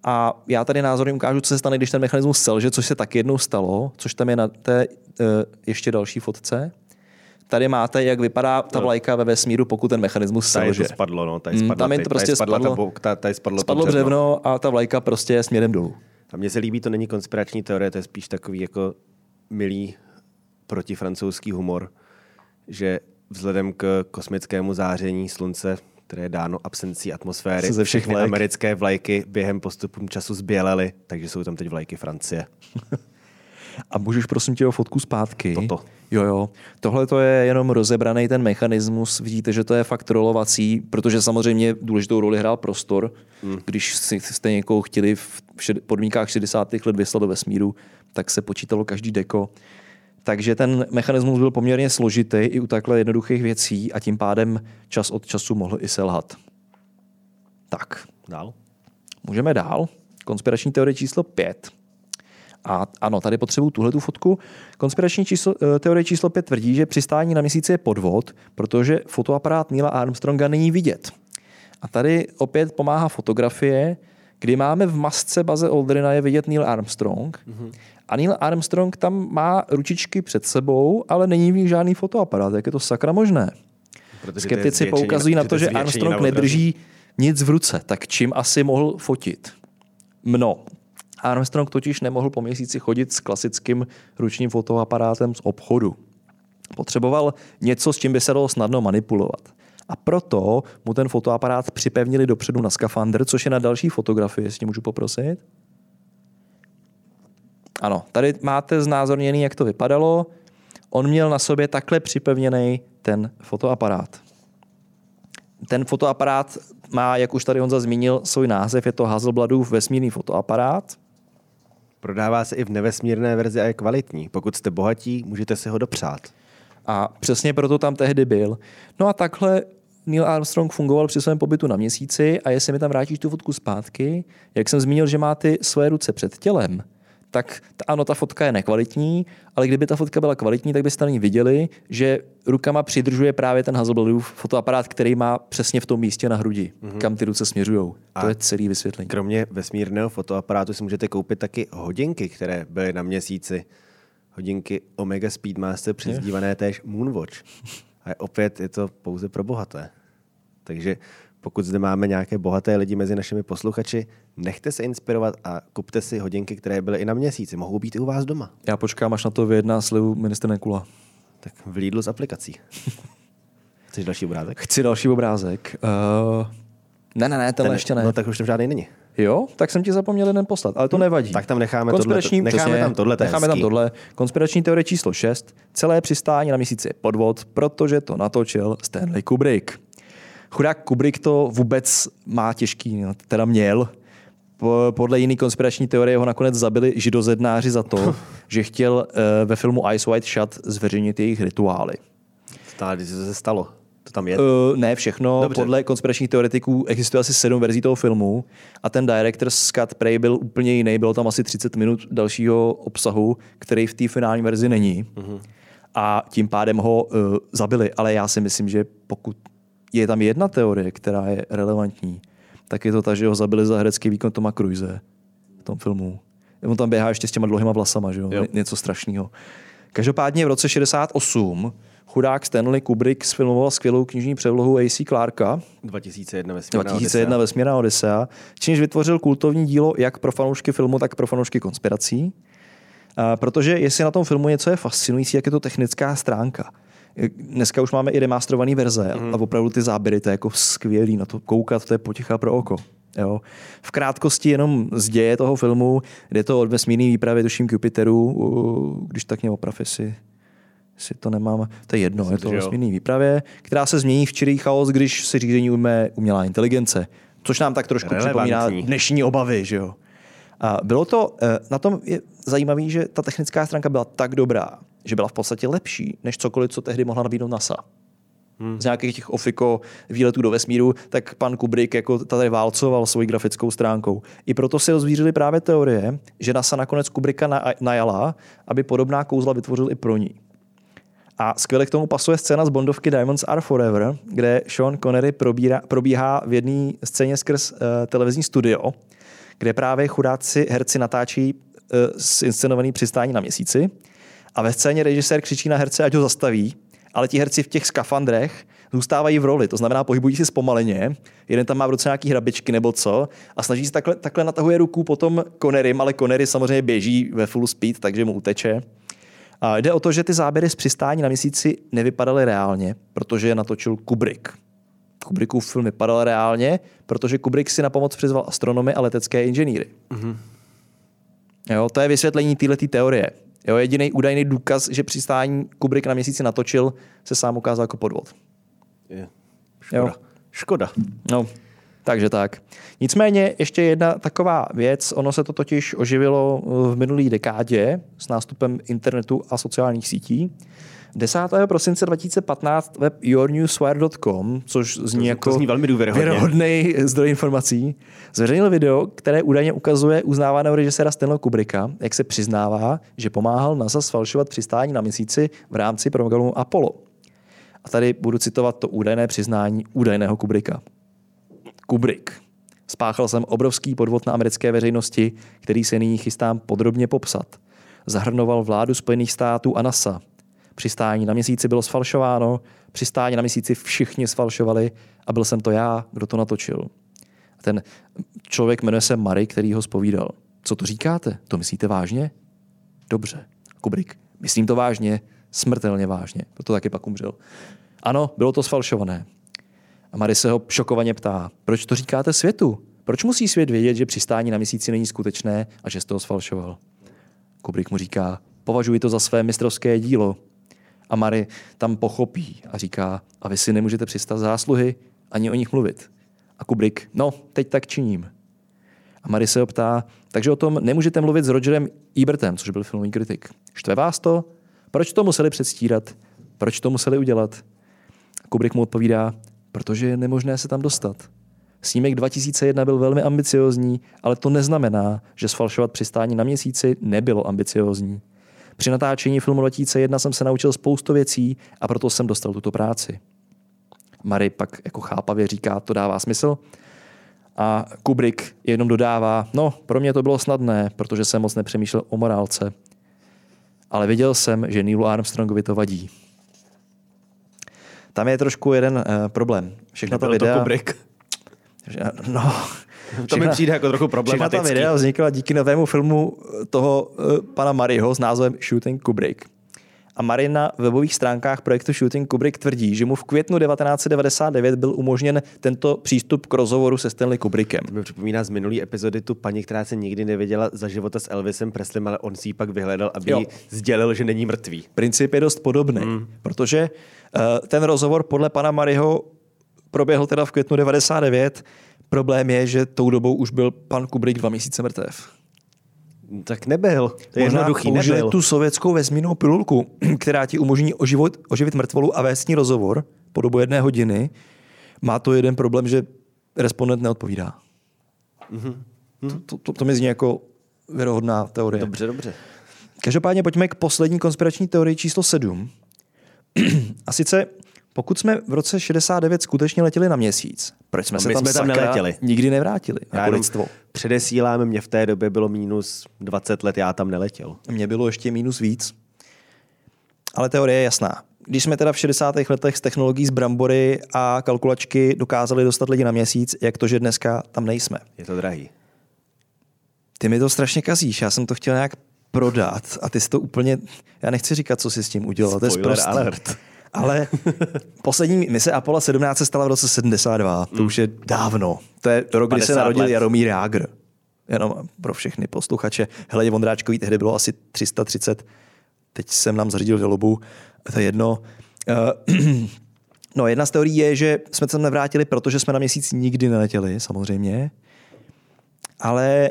a já tady názorně ukážu, co se stane, když ten mechanismus selže, což se taky jednou stalo, což tam je na té uh, ještě další fotce. Tady máte, jak vypadá ta vlajka ve vesmíru, pokud ten mechanismus Tady selže. to spadlo, no. Tady Mm, spadla, tam je to prostě tady spadla, spadlo- ta, tady spadlo, Spadlo břevno a ta vlajka prostě je směrem dolů. A mně se líbí, to není konspirační teorie, to je spíš takový jako milý protifrancouzský humor, že vzhledem k kosmickému záření slunce, které je dáno absencí atmosféry, Se ze všech všechny vlajek. americké vlajky během postupem času zbělely, takže jsou tam teď vlajky Francie. A můžeš prosím tě o fotku zpátky? Toto. Jo, jo. Tohle to je jenom rozebraný ten mechanismus. Vidíte, že to je fakt rolovací, protože samozřejmě důležitou roli hrál prostor. Hmm. Když jste někoho chtěli v podmínkách 60. let vyslat do vesmíru, tak se počítalo každý deko. Takže ten mechanismus byl poměrně složitý i u takhle jednoduchých věcí a tím pádem čas od času mohl i selhat. Tak, Dál? Můžeme dál. Konspirační teorie číslo 5. A ano, tady potřebuji tuhle tu fotku. Konspirační číslo, eh, teorie číslo 5 tvrdí, že přistání na měsíci je podvod, protože fotoaparát Neila Armstronga není vidět. A tady opět pomáhá fotografie, kdy máme v masce Baze Aldrina je vidět Neil Armstrong. Mm-hmm. A Neil Armstrong tam má ručičky před sebou, ale není v nich žádný fotoaparát. Jak je to sakra možné? Protože Skeptici zvětšení poukazují na to, že Armstrong nedrží nic v ruce, tak čím asi mohl fotit? Mno. Armstrong totiž nemohl po měsíci chodit s klasickým ručním fotoaparátem z obchodu. Potřeboval něco, s čím by se dalo snadno manipulovat. A proto mu ten fotoaparát připevnili dopředu na skafandr, což je na další fotografii, jestli můžu poprosit. Ano, tady máte znázorněný, jak to vypadalo. On měl na sobě takhle připevněný ten fotoaparát. Ten fotoaparát má, jak už tady Honza zmínil, svůj název, je to Hasselbladův vesmírný fotoaparát. Prodává se i v nevesmírné verzi a je kvalitní. Pokud jste bohatí, můžete si ho dopřát. A přesně proto tam tehdy byl. No a takhle Neil Armstrong fungoval při svém pobytu na měsíci a jestli mi tam vrátíš tu fotku zpátky, jak jsem zmínil, že má ty své ruce před tělem, tak t- ano, ta fotka je nekvalitní, ale kdyby ta fotka byla kvalitní, tak byste na ní viděli, že rukama přidržuje právě ten Hasselbladův fotoaparát, který má přesně v tom místě na hrudi, mm-hmm. kam ty ruce směřují. To je celý vysvětlení. Kromě vesmírného fotoaparátu si můžete koupit taky hodinky, které byly na měsíci. Hodinky Omega Speedmaster přezdívané též Moonwatch. A opět je to pouze pro bohaté. Takže pokud zde máme nějaké bohaté lidi mezi našimi posluchači, nechte se inspirovat a kupte si hodinky, které byly i na měsíci. Mohou být i u vás doma. Já počkám, až na to vyjedná slivu minister Nekula. Tak v Lidlu z aplikací. Chceš další obrázek? Chci další obrázek. Uh, ne, ne, ne, tenhle Ten- ještě ne. No tak už tam žádný není. Jo, tak jsem ti zapomněl jeden poslat, ale to nevadí. Tak tam necháme tohle. Necháme přesně, tam tohle. to Necháme tam tohle. Konspirační teorie číslo 6. Celé přistání na měsíci je podvod, protože to natočil Stanley Kubrick. Chudák Kubrick to vůbec má těžký, no, teda měl. Po- Podle jiný konspirační teorie ho nakonec zabili židozednáři za to, že chtěl eh, ve filmu Ice White Shut zveřejnit jejich rituály. Stále, když se stalo. To tam je. Uh, ne všechno. Dobře. Podle konspiračních teoretiků existuje asi sedm verzí toho filmu a ten director Scott Prey byl úplně jiný. Bylo tam asi 30 minut dalšího obsahu, který v té finální verzi není. Uh-huh. A tím pádem ho uh, zabili. Ale já si myslím, že pokud je tam jedna teorie, která je relevantní, tak je to ta, že ho zabili za herecký výkon Toma Cruise v tom filmu. On tam běhá ještě s těma dlouhýma vlasama, že jo? Jo. Ně- Něco strašného. Každopádně v roce 68 chudák Stanley Kubrick sfilmoval skvělou knižní převlohu A.C. Clarka 2001 vesmírná 2001 Vesmírná Odisea, čímž vytvořil kultovní dílo jak pro fanoušky filmu, tak pro fanoušky konspirací. A protože jestli na tom filmu něco je fascinující, jak je to technická stránka. Dneska už máme i remasterované verze mm. a opravdu ty záběry, to je jako skvělý na to koukat, to je poticha pro oko. Jo. V krátkosti jenom z děje toho filmu, jde to od vesmírné výpravy, tuším k Jupiteru, když tak mě oprav, jestli, jestli to nemám, to je jedno, je to vesmírné výpravě, která se změní v čirý chaos, když se řízení ujme umělá inteligence. Což nám tak trošku Relevantní. připomíná dnešní obavy, že jo. A bylo to, eh, na tom je zajímavé, že ta technická stránka byla tak dobrá, že byla v podstatě lepší, než cokoliv, co tehdy mohla nabídnout NASA. Hmm. Z nějakých těch ofiko výletů do vesmíru, tak pan Kubrick jako tady válcoval svojí grafickou stránkou. I proto se rozvířily právě teorie, že NASA nakonec Kubricka na- najala, aby podobná kouzla vytvořil i pro ní. A skvěle k tomu pasuje scéna z Bondovky Diamonds Are Forever, kde Sean Connery probírá, probíhá v jedné scéně skrz uh, televizní studio, kde právě chudáci herci natáčí uh, inscenovaný přistání na měsíci. A ve scéně režisér křičí na herce, ať ho zastaví, ale ti herci v těch skafandrech zůstávají v roli, to znamená pohybují se zpomaleně, jeden tam má v ruce nějaký hrabičky nebo co a snaží se takhle, takhle natahuje ruku potom Connerym, ale Connery samozřejmě běží ve full speed, takže mu uteče. A jde o to, že ty záběry z přistání na měsíci nevypadaly reálně, protože je natočil Kubrick. Kubrickův film vypadal reálně, protože Kubrick si na pomoc přizval astronomy a letecké inženýry. Mm-hmm. Jo, to je vysvětlení této teorie. Jo, jediný údajný důkaz, že přistání Kubrick na měsíci natočil, se sám ukázal jako podvod. Je. Škoda. Jo. Škoda. No, takže tak. Nicméně ještě jedna taková věc, ono se to totiž oživilo v minulý dekádě s nástupem internetu a sociálních sítí. 10. prosince 2015 web yournewswire.com, což zní to jako zní velmi důvěryhodně. věrohodný zdroj informací, zveřejnil video, které údajně ukazuje uznávaného režiséra Stanley Kubricka, jak se přiznává, že pomáhal NASA sfalšovat přistání na měsíci v rámci programu Apollo. A tady budu citovat to údajné přiznání údajného Kubricka. Kubrick. Spáchal jsem obrovský podvod na americké veřejnosti, který se nyní chystám podrobně popsat. Zahrnoval vládu Spojených států a NASA. Přistání na měsíci bylo sfalšováno, přistání na měsíci všichni sfalšovali a byl jsem to já, kdo to natočil. A ten člověk jmenuje se Mary, který ho spovídal. Co to říkáte? To myslíte vážně? Dobře. Kubrick. Myslím to vážně, smrtelně vážně. Proto taky pak umřel. Ano, bylo to sfalšované. A Mary se ho šokovaně ptá, proč to říkáte světu? Proč musí svět vědět, že přistání na měsíci není skutečné a že jste ho sfalšoval? Kubrick mu říká, považuji to za své mistrovské dílo. A Mary tam pochopí a říká, a vy si nemůžete přistat zásluhy ani o nich mluvit. A Kubrick, no, teď tak činím. A Mary se ho ptá, takže o tom nemůžete mluvit s Rogerem Ebertem, což byl filmový kritik. Štve vás to? Proč to museli předstírat? Proč to museli udělat? Kubrick mu odpovídá, protože je nemožné se tam dostat. Snímek 2001 byl velmi ambiciozní, ale to neznamená, že sfalšovat přistání na měsíci nebylo ambiciozní. Při natáčení filmu 2001 jsem se naučil spoustu věcí a proto jsem dostal tuto práci. Mary pak jako chápavě říká, to dává smysl. A Kubrick jenom dodává, no, pro mě to bylo snadné, protože jsem moc nepřemýšlel o morálce. Ale věděl jsem, že Neilu Armstrongovi to vadí. Tam je trošku jeden uh, problém. Všechna ta Nebyl to videa... Kubrick. No, To mi přijde jako trochu Všechna ta problematický. videa vznikla díky novému filmu toho uh, pana Mariho s názvem Shooting Kubrick. a Marin na webových stránkách projektu Shooting Kubrick tvrdí, že mu v květnu 1999 byl umožněn tento přístup k rozhovoru se Stanley Kubrickem. To mi připomíná z minulý epizody tu paní, která se nikdy nevěděla za života s Elvisem Preslem, ale on si ji pak vyhledal, aby Jo. jí sdělil, že není mrtvý. Princip je dost podobný, mm. protože uh, ten rozhovor podle pana Mariho proběhl teda v květnu 99. Problém je, že tou dobou už byl pan Kubrick dva měsíce mrtev. Tak nebyl. To je Možná jednoduchý, nebyl. tu sovětskou vesmírnou pilulku, která ti umožní oživit, oživit mrtvolu a vést rozhovor po dobu jedné hodiny. Má to jeden problém, že respondent neodpovídá. Mm-hmm. To, to, to, to mi zní jako věrohodná teorie. Dobře, dobře. Každopádně pojďme k poslední konspirační teorii číslo 7. A sice, pokud jsme v roce 69 skutečně letěli na měsíc, proč jsme A se tam, jsme tam neletěli. nikdy nevrátili? Já Jako lidstvo. předesílám, mě v té době bylo minus 20 let, já tam neletěl. Mně bylo ještě minus víc. Ale teorie je jasná. Když jsme teda v 60. letech s technologií z brambory a kalkulačky dokázali dostat lidi na měsíc, jak to, že dneska tam nejsme. Je to drahý. Ty mi to strašně kazíš, já jsem to chtěl nějak prodat a ty jsi to úplně, já nechci říkat, co jsi s tím udělal, to je Spoiler sprostý. alert. Ale poslední mise Apollo 17 se stala v roce 72, to už je dávno. To je rok, kdy se 50 narodil let. Jaromír Jágr. Jenom pro všechny posluchače. Hele, Vondráčkový tehdy bylo asi 330, teď jsem nám zařídil žalobu, to je jedno. Eh, No, jedna z teorií je, že jsme se tam nevrátili, protože jsme na měsíc nikdy neletěli, samozřejmě. Ale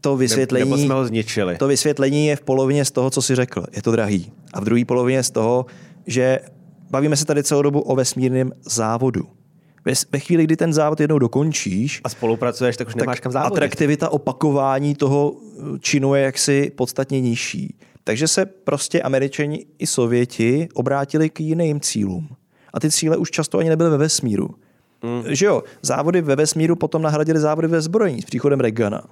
to vysvětlení... Nebo jsme ho zničili. To vysvětlení je v polovině z toho, co jsi řekl. Je to drahý. A v druhé polovině z toho, že bavíme se tady celou dobu o vesmírném závodu. Ve, ve chvíli, kdy ten závod jednou dokončíš, A spolupracuješ, tak už nemáš kam závodit. atraktivita opakování toho činu je jaksi podstatně nižší. Takže se prostě američani i sověti obrátili k jiným cílům. A ty cíle už často ani nebyly ve vesmíru. Mm. Že jo, závody ve vesmíru potom nahradili závody ve zbrojení s příchodem Reagana.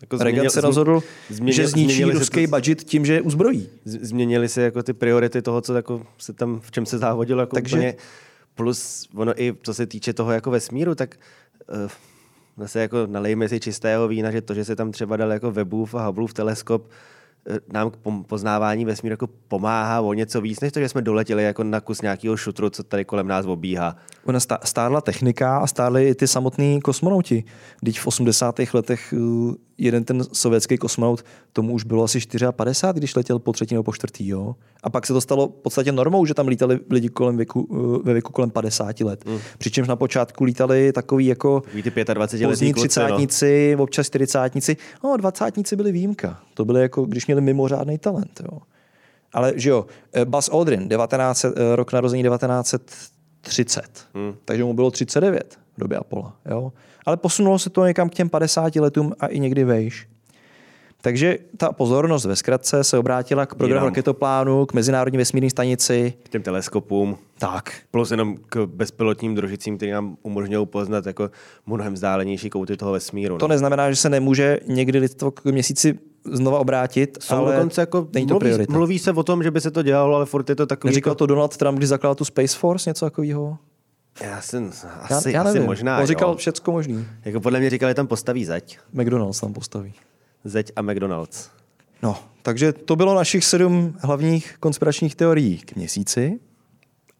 Jako Reagan se změnil- rozhodl, změnil- že zničí ruský to- budget tím, že uzbrojí. z- změnily se jako ty priority toho, co jako se tam, v čem se závodilo jako Takže- úplně. Plus ono i co se týče toho jako vesmíru, tak uh, zase jako nalejme si čistého vína, že to, že se tam třeba dal jako Webův a Hubbleův teleskop, eh, nám k poznávání vesmíru jako pomáhá o něco víc, než to, že jsme doletěli jako na kus nějakého šutru, co tady kolem nás obíhá. Ona stá- stárla technika a stárli i ty samotní kosmonauti. Teď v 80. letech uh, jeden ten sovětský kosmonaut, tomu už bylo asi 54, když letěl po třetí nebo po čtvrtý. Jo? A pak se to stalo v podstatě normou, že tam lítali lidi kolem věku, uh, ve věku kolem 50 let. Mm. Přičemž na počátku lítali takový jako Ví ty 25 pozdní no. třicátníci, občas čtyřicátníci. No, dvacátníci byli výjimka. To byly jako, když měli mimořádný talent. Jo. Ale že jo, eh, Buzz Aldrin, 19, eh, rok narození 1930. Hmm. Takže mu bylo 39 v době Apollo. Jo. Ale posunulo se to někam k těm 50 letům a i někdy vejš. Takže ta pozornost ve zkratce se obrátila k programu raketoplánu, k Mezinárodní vesmírné stanici. K těm teleskopům, Tak. plus jenom k bezpilotním družicím, které nám umožňují poznat jako mnohem vzdálenější kouty toho vesmíru. To no. neznamená, že se nemůže někdy lidstvo k měsíci znova obrátit, Jsou ale dokonce jako, není to mluví, priorita. mluví se o tom, že by se to dělalo, ale furt je to takový... Neříkal jako, to Donald Trump, když zakládal tu Space Force, něco takového? Já jsem, Já, asi, já asi nevím. možná, On říkal jo. všecko možný. Jako podle mě říkali, tam postaví zeď. McDonald's tam postaví. Zeď a McDonald's. No, takže to bylo našich sedm hlavních konspiračních teorií k měsíci.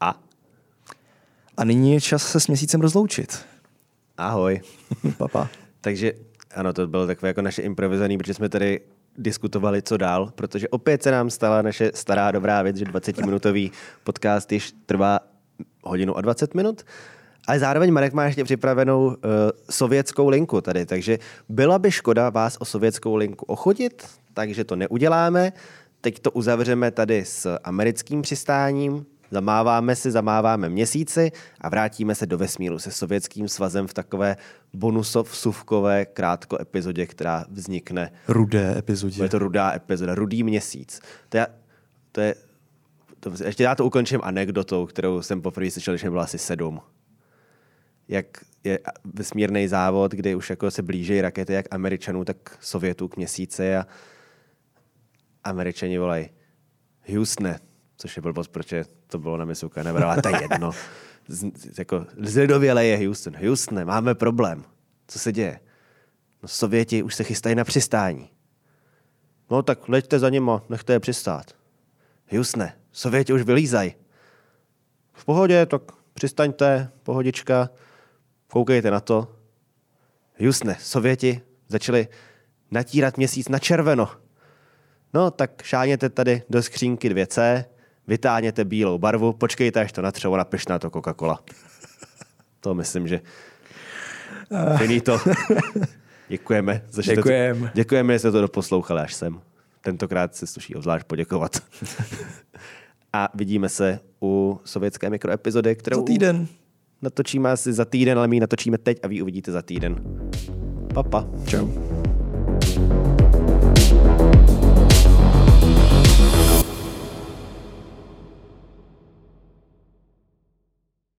A? A nyní je čas se s měsícem rozloučit. Ahoj. Papa. Takže ano, to bylo takové jako naše improvizované, protože jsme tady diskutovali, co dál, protože opět se nám stala naše stará dobrá věc, že 20-minutový podcast již trvá hodinu a 20 minut. Ale zároveň Marek má ještě připravenou uh, sovětskou linku tady, takže byla by škoda vás o sovětskou linku ochodit, takže to neuděláme. Teď to uzavřeme tady s americkým přistáním, zamáváme si, zamáváme měsíci a vrátíme se do vesmíru se sovětským svazem v takové bonusov-suvkové krátko epizodě, která vznikne Rudé epizodě. je to rudá epizoda, rudý měsíc. To je, to je to, ještě já to ukončím anekdotou, kterou jsem poprvé slyšel, když mi bylo asi sedm. Jak je vesmírný závod, kdy už jako se blíží rakety jak Američanů, tak Sovětů k měsíci a Američani volají Houstone, což je blbost, protože to bylo na misu Canaveral, ale to je jedno. Z, jako, zlidověle je Houston. Houstone, máme problém. Co se děje? No, Sověti už se chystají na přistání. No tak leďte za nima, nechte je přistát. Jusne, Sověti už vylízají. V pohodě, tak přistaňte, pohodička, koukejte na to. Jusne, Sověti začali natírat měsíc na červeno. No, tak šáněte tady do skřínky 2C, vytáhněte bílou barvu, počkejte, až to natřelo, napiš na to Coca-Cola. To myslím, že finito. Děkujeme. Za Děkujem. To, děkujeme, že jste to doposlouchali až sem. Tentokrát se sluší obzvlášť poděkovat. A vidíme se u sovětské mikroepizody, kterou Za týden. natočíme asi za týden, ale my ji natočíme teď a vy uvidíte za týden. Papa. Čau.